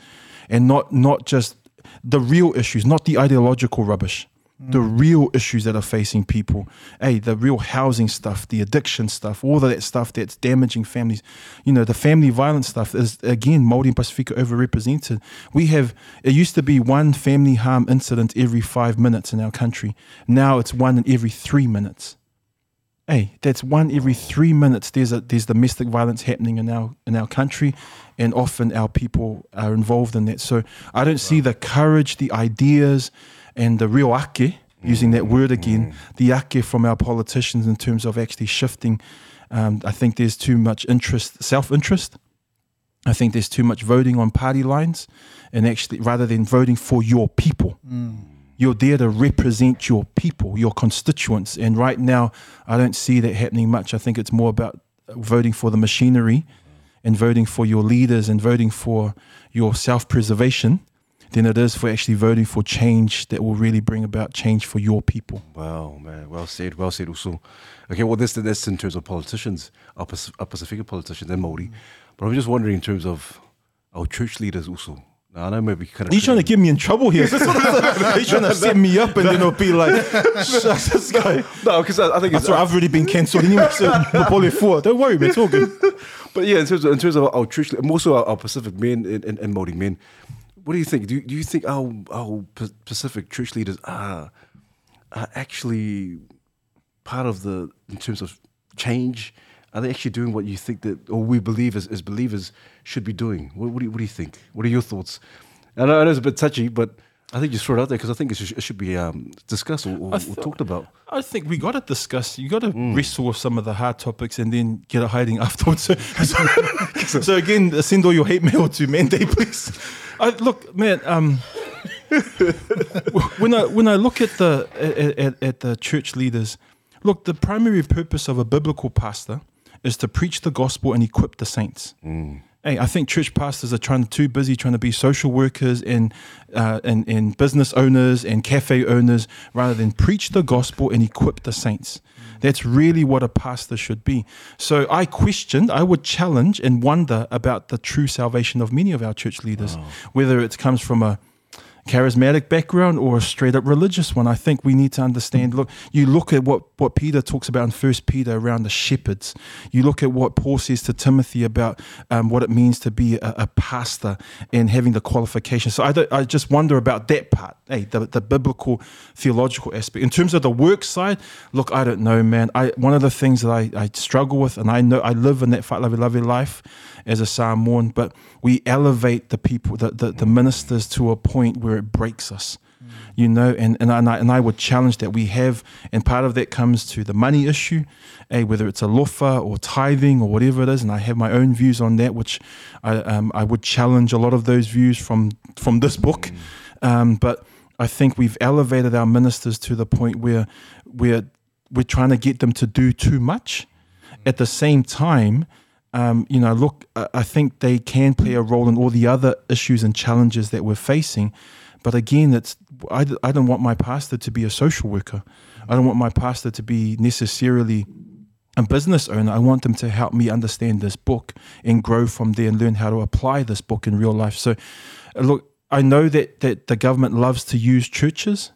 and not not just the real issues, not the ideological rubbish the mm. real issues that are facing people. Hey, the real housing stuff, the addiction stuff, all of that stuff that's damaging families. You know, the family violence stuff is again Māori and Pasifika overrepresented. We have it used to be one family harm incident every five minutes in our country. Now it's one in every three minutes. Hey, that's one every three minutes. There's a there's domestic violence happening in our in our country, and often our people are involved in that. So I don't see the courage, the ideas and the real ake, using that word again, the ake from our politicians in terms of actually shifting. Um, I think there's too much interest, self interest. I think there's too much voting on party lines, and actually, rather than voting for your people, mm. you're there to represent your people, your constituents. And right now, I don't see that happening much. I think it's more about voting for the machinery and voting for your leaders and voting for your self preservation than it is for actually voting for change that will really bring about change for your people. Wow, man. Well said. Well said, also. Okay, well, this, this in terms of politicians, our, Pacific politicians and Māori. But I'm just wondering in terms of our church leaders also. Now, I know maybe kind of. You trying to get me in trouble here? Are you trying to set me up and then it'll be like, shucks, this guy. No, because I, I, think it's. Right I've already been cancelled anyway, so Don't worry, man, it's all good. But yeah, in terms of, in terms of our church, more so our, our Pacific men and, and, and Māori men, what do you think? Do, do you think our, our Pacific church leaders are, are actually part of the, in terms of change? Are they actually doing what you think that, or we believe as, as believers should be doing? What, what, do you, what do you think? What are your thoughts? I know, I know it's a bit touchy, but I think you throw it out there because I think it should, it should be um, discussed or, or, th- or, talked about. I think we got to discuss. You got to mm. wrestle with some of the hard topics and then get a hiding afterwards. So, so, so again, send all your hate mail to Mandate, please. I, look, man. Um, when I when I look at the at, at, at the church leaders, look, the primary purpose of a biblical pastor is to preach the gospel and equip the saints. Mm. Hey, I think church pastors are trying too busy trying to be social workers and, uh, and and business owners and cafe owners rather than preach the gospel and equip the saints. That's really what a pastor should be. So I questioned, I would challenge and wonder about the true salvation of many of our church leaders, whether it comes from a charismatic background or a straight up religious one. I think we need to understand. Look, you look at what, what Peter talks about in First Peter around the shepherds. You look at what Paul says to Timothy about um, what it means to be a, a, pastor and having the qualifications. So I, I just wonder about that part, hey, the, the biblical theological aspect. In terms of the work side, look, I don't know, man. I one of the things that I, I struggle with, and I know I live in that fight, lovely, lovely life as a Samoan, but we elevate the people, the, the, the ministers to a point where it breaks us. Mm. You know, and, and, I, and I would challenge that we have, and part of that comes to the money issue, eh, whether it's alofa or tithing or whatever it is, and I have my own views on that, which I, um, I would challenge a lot of those views from, from this book. Mm. Um, but I think we've elevated our ministers to the point where we're, we're trying to get them to do too much. At the same time, um, you know, look, I think they can play a role in all the other issues and challenges that we're facing. But again, it's I, I don't want my pastor to be a social worker. I don't want my pastor to be necessarily a business owner. I want them to help me understand this book and grow from there and learn how to apply this book in real life. So, look, I know that that the government loves to use churches,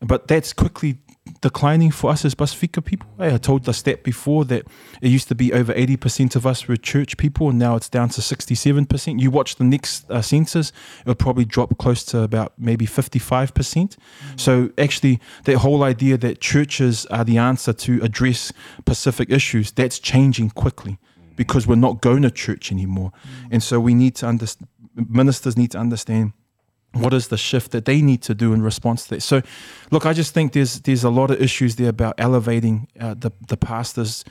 but that's quickly declining for us as Pasifika people. I told the stat before that it used to be over 80% of us were church people, and now it's down to 67%. You watch the next uh, census, it'll probably drop close to about maybe 55%. Mm. So, actually, that whole idea that churches are the answer to address Pacific issues, that's changing quickly because we're not going to church anymore. Mm. And so, we need to understand, ministers need to understand what is the shift that they need to do in response to that? So, look, I just think there's there's a lot of issues there about elevating uh, the the pastors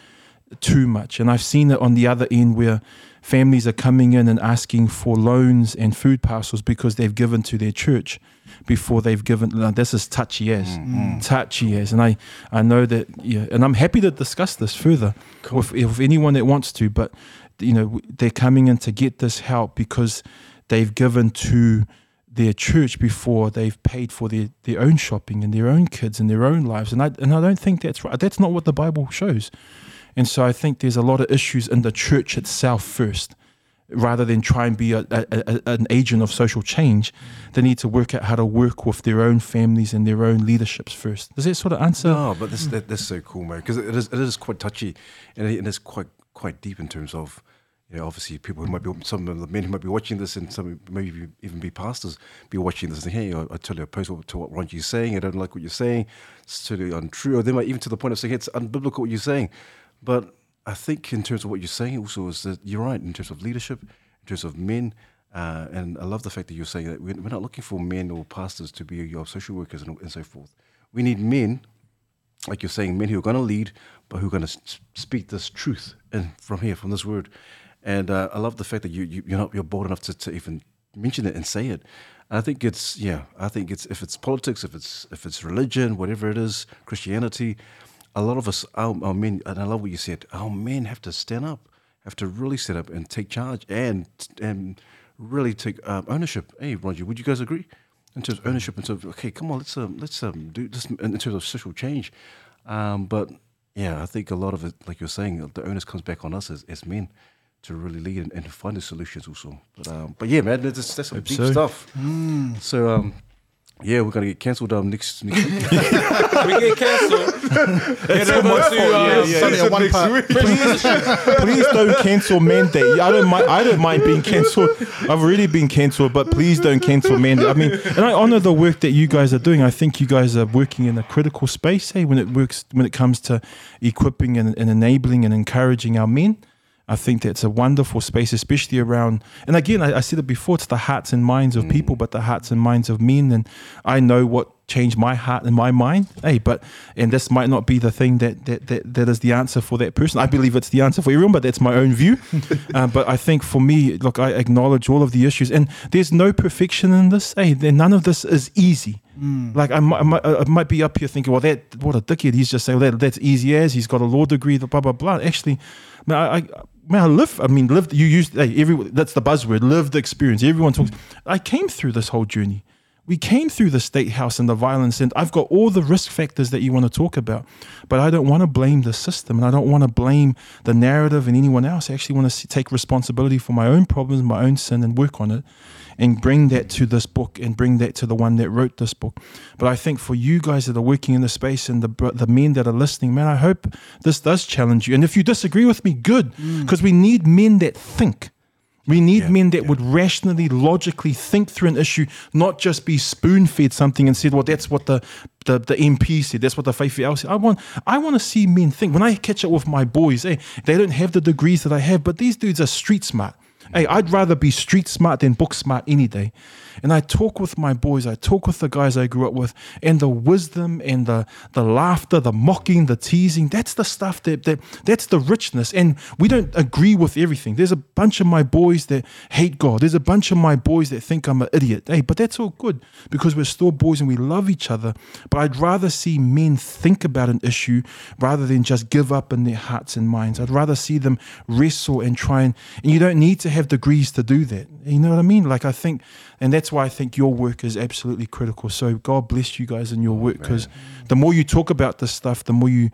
too much, and I've seen it on the other end where families are coming in and asking for loans and food parcels because they've given to their church before they've given. Now, this is touchy as mm-hmm. touchy as, and I I know that yeah, and I'm happy to discuss this further cool. with, with anyone that wants to, but you know they're coming in to get this help because they've given to their church before they've paid for their, their own shopping and their own kids and their own lives. And I, and I don't think that's right. That's not what the Bible shows. And so I think there's a lot of issues in the church itself first. Rather than try and be a, a, a, an agent of social change, they need to work out how to work with their own families and their own leaderships first. Does that sort of answer? No, but this, that, that's so cool, man. Because it is, it is quite touchy and it is quite quite deep in terms of you know, obviously people who might be some of the men who might be watching this and some maybe even be pastors be watching this and hey, I, I totally oppose to what Ronji's saying. I don't like what you're saying. It's totally untrue. Or they might even to the point of saying it's unbiblical what you're saying. But I think in terms of what you're saying also is that you're right in terms of leadership, in terms of men. Uh, and I love the fact that you're saying that we're, we're not looking for men or pastors to be your social workers and, and so forth. We need men, like you're saying, men who are going to lead, but who are going to speak this truth and from here, from this word. And uh, I love the fact that you, you you're not you're bold enough to, to even mention it and say it. I think it's yeah. I think it's if it's politics, if it's if it's religion, whatever it is, Christianity. A lot of us, our, our men, and I love what you said. Our men have to stand up, have to really stand up and take charge and and really take um, ownership. Hey, Roger, would you guys agree? In terms of ownership, in terms of okay, come on, let's um, let's um, do this in terms of social change. Um, but yeah, I think a lot of it, like you're saying, the onus comes back on us as, as men to really lead and, and find the solutions also. But um, but yeah, man, that's, that's some deep so. stuff. Mm. So um, yeah, we're gonna get cancelled um next next week. we get cancelled. Head over to uh, yeah, yeah, one part. Please, please don't cancel mandate. I don't mind. I don't mind being cancelled. I've already been cancelled, but please don't cancel mandate. I mean, and I honour the work that you guys are doing. I think you guys are working in a critical space. Hey, when it works, when it comes to equipping and, and enabling and encouraging our men. I think that's a wonderful space, especially around. And again, I, I said it before, it's the hearts and minds of mm. people, but the hearts and minds of men. And I know what changed my heart and my mind. Hey, but and this might not be the thing that that that, that is the answer for that person. I believe it's the answer for everyone, but that's my own view. uh, but I think for me, look, I acknowledge all of the issues, and there's no perfection in this. Hey, none of this is easy. Mm. Like I might, I might, I might be up here thinking, well, that what a dickhead. He's just saying well, that that's easy as he's got a law degree, blah blah blah. Actually, man, I, I man, I live. I mean, lived. You used hey, every. That's the buzzword. Lived experience. Everyone talks. I came through this whole journey. We came through the state house and the violence, and I've got all the risk factors that you want to talk about, but I don't want to blame the system, and I don't want to blame the narrative and anyone else. I actually want to take responsibility for my own problems, my own sin, and work on it and bring that to this book and bring that to the one that wrote this book. But I think for you guys that are working in the space and the the men that are listening, man, I hope this does challenge you. And if you disagree with me, good, because mm. we need men that think. We need yeah, men that yeah. would rationally, logically think through an issue, not just be spoon fed something and said, "Well, that's what the, the the MP said. That's what the faith said." I want I want to see men think. When I catch up with my boys, hey, they don't have the degrees that I have, but these dudes are street smart. Hey, I'd rather be street smart than book smart any day. And I talk with my boys, I talk with the guys I grew up with, and the wisdom and the, the laughter, the mocking, the teasing, that's the stuff that, that that's the richness. And we don't agree with everything. There's a bunch of my boys that hate God. There's a bunch of my boys that think I'm an idiot. Hey, but that's all good because we're still boys and we love each other. But I'd rather see men think about an issue rather than just give up in their hearts and minds. I'd rather see them wrestle and try and, and you don't need to have degrees to do that. You know what I mean? Like I think and that's why I think your work is absolutely critical. So God bless you guys in your oh, work because the more you talk about this stuff, the more you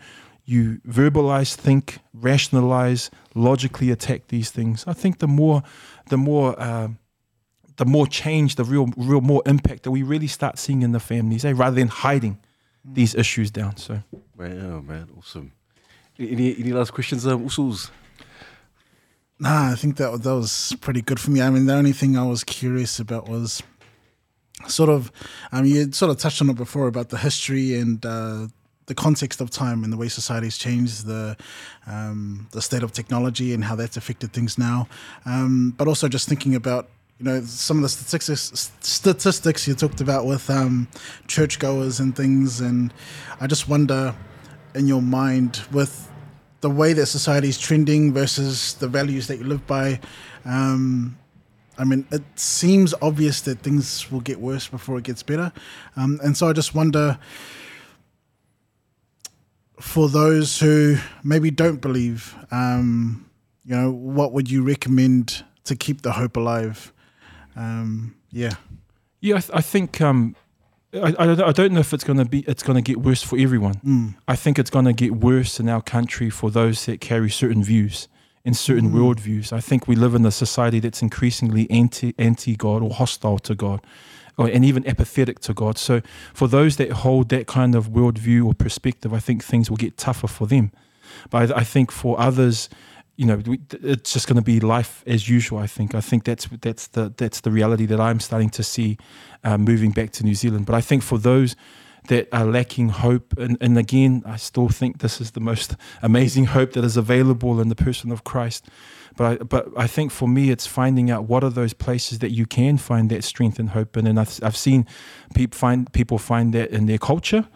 you verbalize, think, rationalize, logically attack these things. I think the more the more uh, the more change, the real real more impact that we really start seeing in the families, eh? rather than hiding. these issues down. So Man, oh man, awesome. Any any last questions, um, Usos? Nah, I think that that was pretty good for me. I mean, the only thing I was curious about was sort of, um, you had sort of touched on it before about the history and uh, the context of time and the way society's changed, the um, the state of technology and how that's affected things now. Um, but also just thinking about you know some of the statistics statistics you talked about with um, churchgoers and things, and I just wonder in your mind with the way that society is trending versus the values that you live by. Um, I mean, it seems obvious that things will get worse before it gets better, um, and so I just wonder for those who maybe don't believe, um, you know, what would you recommend to keep the hope alive? Um, yeah. Yeah, I, th- I think um, I, I, don't- I don't know if it's going to be it's to get worse for everyone. Hmm. I think it's going to get worse in our country for those that carry certain views and certain hmm. worldviews. I think we live in a society that's increasingly anti anti God or hostile to God, or, and even apathetic to God. So for those that hold that kind of worldview or perspective, I think things will get tougher for them. But I, I think for others, you know, we, it's just going to be life as usual. I think. I think that's that's the that's the reality that I'm starting to see uh, moving back to New Zealand. But I think for those that are lacking hope, and, and again, I still think this is the most amazing hope that is available in the person of Christ. But I, but I think for me, it's finding out what are those places that you can find that strength and hope in. And I've, I've seen people find people find that in their culture,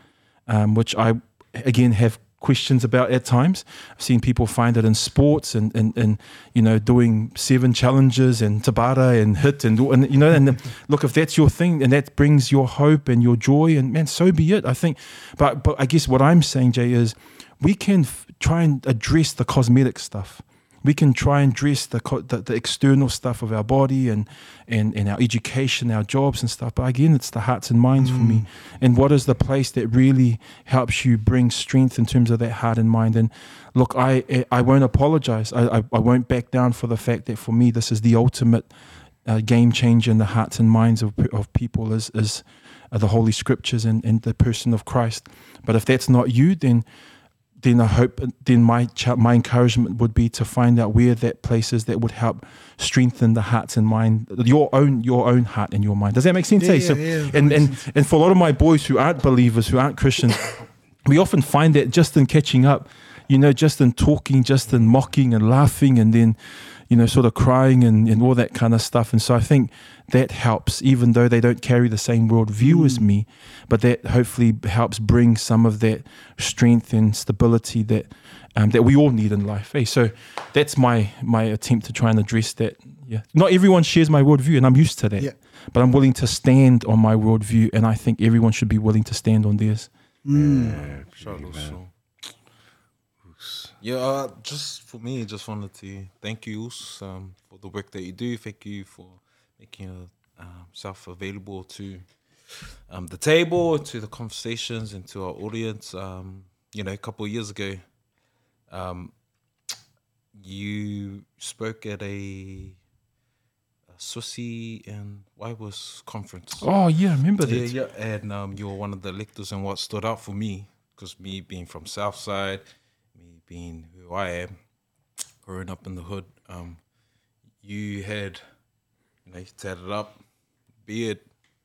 um, which I again have questions about at times. I've seen people find it in sports and, and, and you know doing seven challenges and tabata and HIIT and, and you know and look if that's your thing and that brings your hope and your joy and man so be it. I think, but but I guess what I'm saying Jay is we can f- try and address the cosmetic stuff. We can try and dress the, the the external stuff of our body and, and and our education, our jobs and stuff. But again, it's the hearts and minds for me. And what is the place that really helps you bring strength in terms of that heart and mind? And look, I I won't apologize. I I, I won't back down for the fact that for me this is the ultimate uh, game changer in the hearts and minds of of people is is uh, the Holy Scriptures and, and the person of Christ. But if that's not you, then then I hope then my ch- my encouragement would be to find out where that place is that would help strengthen the hearts and mind your own your own heart and your mind. Does that make sense? Yeah, eh? so yeah, and and and for a lot of my boys who aren't believers, who aren't Christians, we often find that just in catching up, you know, just in talking, just in mocking and laughing, and then, you know, sort of crying and, and all that kind of stuff. And so I think that helps, even though they don't carry the same worldview as mm. me, but that hopefully helps bring some of that strength and stability that um, that we all need in life. Hey, so that's my my attempt to try and address that. Yeah, not everyone shares my worldview, and I'm used to that. Yeah. But I'm willing to stand on my worldview, and I think everyone should be willing to stand on theirs. Shout out to- Yeah, uh, just for me, just wanted to thank you um, for the work that you do. Thank you for making yourself available to um, the table, to the conversations, and to our audience. Um, you know, a couple of years ago, um, you spoke at a, a Swissy and why was conference. Oh yeah, I remember that. Yeah, yeah, and um, you were one of the lectors, and what stood out for me, because me being from Southside, being who I am, growing up in the hood, um, you had, you know, you tatted up, beard,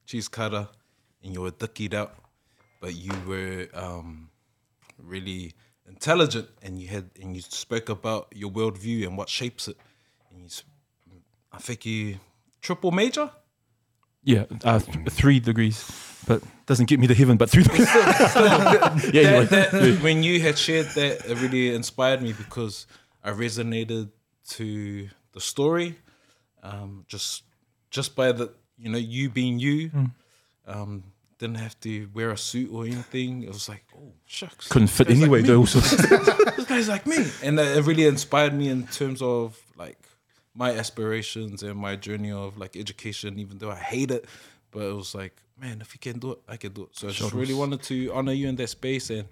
cheese cutter, and you were dickied out, but you were um, really intelligent, and you had, and you spoke about your worldview and what shapes it, and you, I think you triple major. Yeah, uh, th- three degrees, but doesn't get me to heaven. But three degrees. yeah, that, that, when you had shared that, it really inspired me because I resonated to the story. Um, just just by the you know you being you, Hmm. um, didn't have to wear a suit or anything. It was like oh shucks, couldn't fit anyway. Like though, this guy's like me, and it really inspired me in terms of like my aspirations and my journey of like education. Even though I hate it, but it was like man, if you can do it, I can do it. So I just really wanted to honor you in that space, and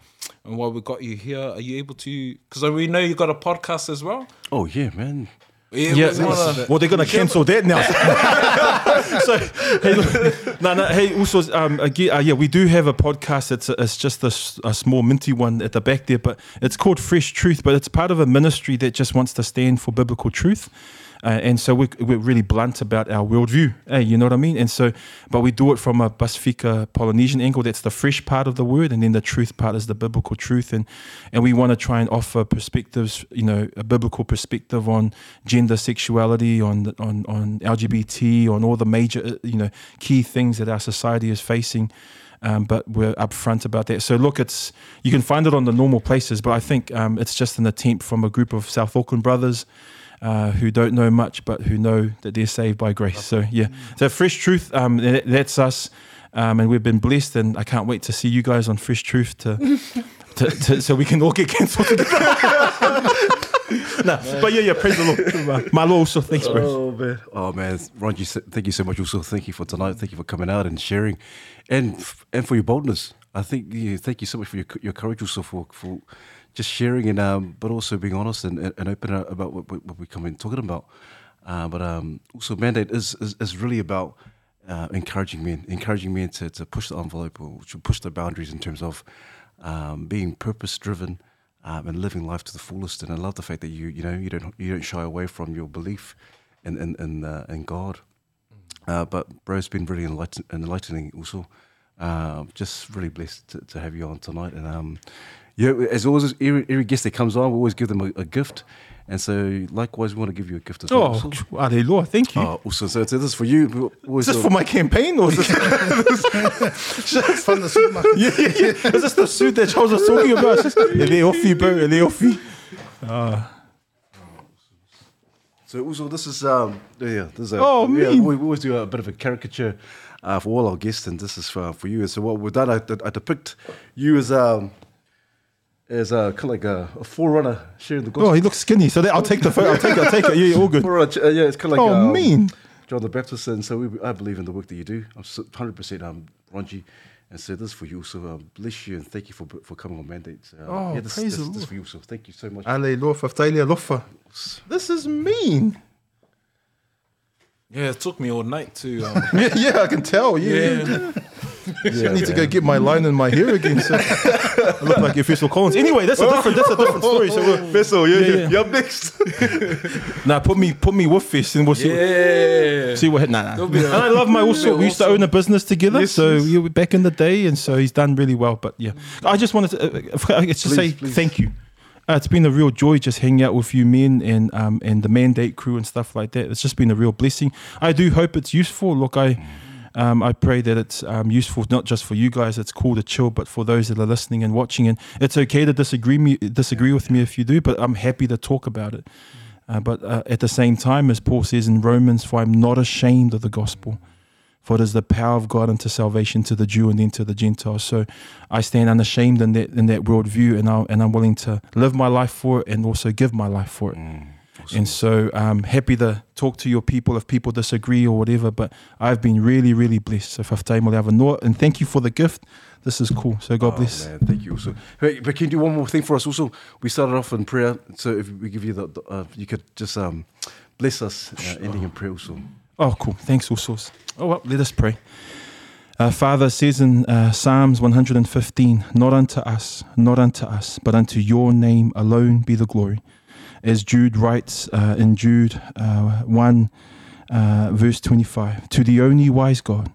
and while we got you here, are you able to? Because we know you got a podcast as well. Oh yeah, man. Yeah, Yeah, wanna- well, they're gonna cancel that now. so, hey, look, no, no, hey, also, um, again, uh, yeah, we do have a podcast. It's it's just a small minty one at the back there, but it's called Fresh Truth. But it's part of a ministry that just wants to stand for biblical truth. Uh, and so we're, we're really blunt about our worldview. Hey, you know what I mean? And so, but we do it from a Pasifika Polynesian angle. That's the fresh part of the word, and then the truth part is the biblical truth. And and we want to try and offer perspectives, you know, a biblical perspective on gender, sexuality, on on on LGBT, on all the major, uh, you know, key things that our society is facing. Um, but we're upfront about that. So look, it's you can find it on the normal places, but I think um, it's just an attempt from a group of South Auckland brothers uh, who don't know much, but who know that they're saved by grace. So yeah, so Fresh Truth, um, that, that's us, um, and we've been blessed, and I can't wait to see you guys on Fresh Truth to, to, to so we can all get cancelled no, but yeah, yeah, praise the Lord. My Lord, also thanks, bro. Oh man, oh man, Ron, you, thank you so much. Also, thank you for tonight. Thank you for coming out and sharing, and and for your boldness. I think yeah, thank you so much for your your courage. Also for for just sharing and um, but also being honest and, and open about what, what what we come in talking about. Uh, but um, also mandate is, is is really about uh, encouraging men, encouraging men to to push the envelope or to push the boundaries in terms of um, being purpose driven. Um, and living life to the fullest, and I love the fact that you you know you don't you don't shy away from your belief in in in, uh, in God. Uh, but bro's been really enlighten- enlightening also. Uh, just really blessed to, to have you on tonight. And um, yeah, as always, every, every guest that comes on, we always give them a, a gift. And so, likewise, we want to give you a gift as well. Oh, Also. Alleluia, thank you. Oh, also, so, so this is for you. We is this do- for my campaign or is this, From the supermarket. yeah, yeah, yeah. is this the suit that Charles was talking about? It's just, ele ofi, bro, ele ofi. So also this is um yeah this is a, Oh, yeah, mean. we, we always do a bit of a caricature uh, for all our guests and this is for, for you and so what we've done I, I depict you as um as a kind of like a, a forerunner sharing the gospel. Oh, he looks skinny. So that, I'll take the photo. I'll take it. I'll take it. Yeah, all good. Forerunner, uh, yeah, it's kind of like Oh, um, mean. John the Baptist and so we, I believe in the work that you do. I'm hundred percent um Ronji. And so this is for you. So um, bless you and thank you for for coming on mandate. Uh, Oh, yeah, this, praise this, the this Lord. for you. So thank you so much. Alleluia, fa'afetai lava. This is mean. Yeah, it took me all night to. Um, Yeah, yeah, I can tell. Yeah. yeah. I need to go get my line and my hair again. So I look like Official Collins. Anyway, that's a different. That's a different story. So we'll, Vessel, yeah, Yeah, yeah, yeah. You're up next. nah, put me put me with Fish and we'll see. Yeah. See what? Nah, nah. And I love my also. We used to own a business together, Yes, so yes. yeah, we back in the day, and so he's done really well. But yeah, I just wanted to uh, uh, just Please, say please. thank you. Uh, it's been a real joy just hanging out with you men and um and the mandate crew and stuff like that. It's just been a real blessing. I do hope it's useful. Look, I. Um, I pray that it's um, useful not just for you guys. It's cool to chill, but for those that are listening and watching. And it's okay to disagree me, disagree with me if you do, but I'm happy to talk about it. Uh, but uh, at the same time, as Paul says in Romans, for I'm not ashamed of the gospel, for it is the power of God unto salvation to the Jew and then to the Gentile. So I stand unashamed in that in that worldview, and I and I'm willing to live my life for it and also give my life for it. And so I'm happy to talk to your people if people disagree or whatever. But I've been really, really blessed. So awa noa, and thank you for the gift. This is cool. So God Oh, bless. man, thank you also. Hey, but can you do one more thing for us also? We started off in prayer, so if we give you the, the uh, you could just um, bless us, uh, ending in prayer also. Oh, cool. Thanks, Usos. Oh, well, let us pray. Uh, Father says in uh, Psalms 115, Not unto us, not unto us, but unto your name alone be the glory. As Jude writes uh, in Jude uh, 1, uh, verse 25, To the only wise God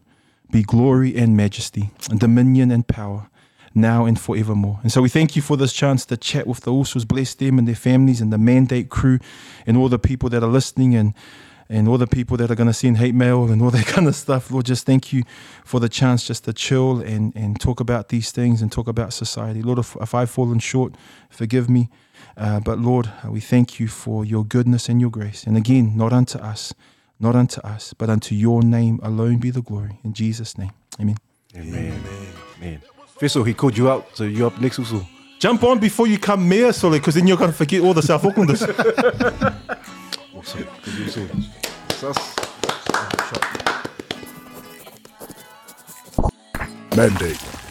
be glory and majesty, and dominion and power, now and forevermore. And so we thank you for this chance to chat with the Usos, bless them and their families and the mandate crew and all the people that are listening and and all the people that are going to send hate mail and all that kind of stuff. Lord, just thank you for the chance just to chill and, and talk about these things and talk about society. Lord, if, if I've fallen short, forgive me. Uh, but Lord, we thank you for your goodness and your grace. And again, not unto us, not unto us, but unto your name alone be the glory. In Jesus' name, amen. Amen. Man. Vessel, he called you out, so you're up next also. Jump on before you come mayor, Solly, because then you're going to forget all the South Aucklanders. Awesome. Good news, Mandate.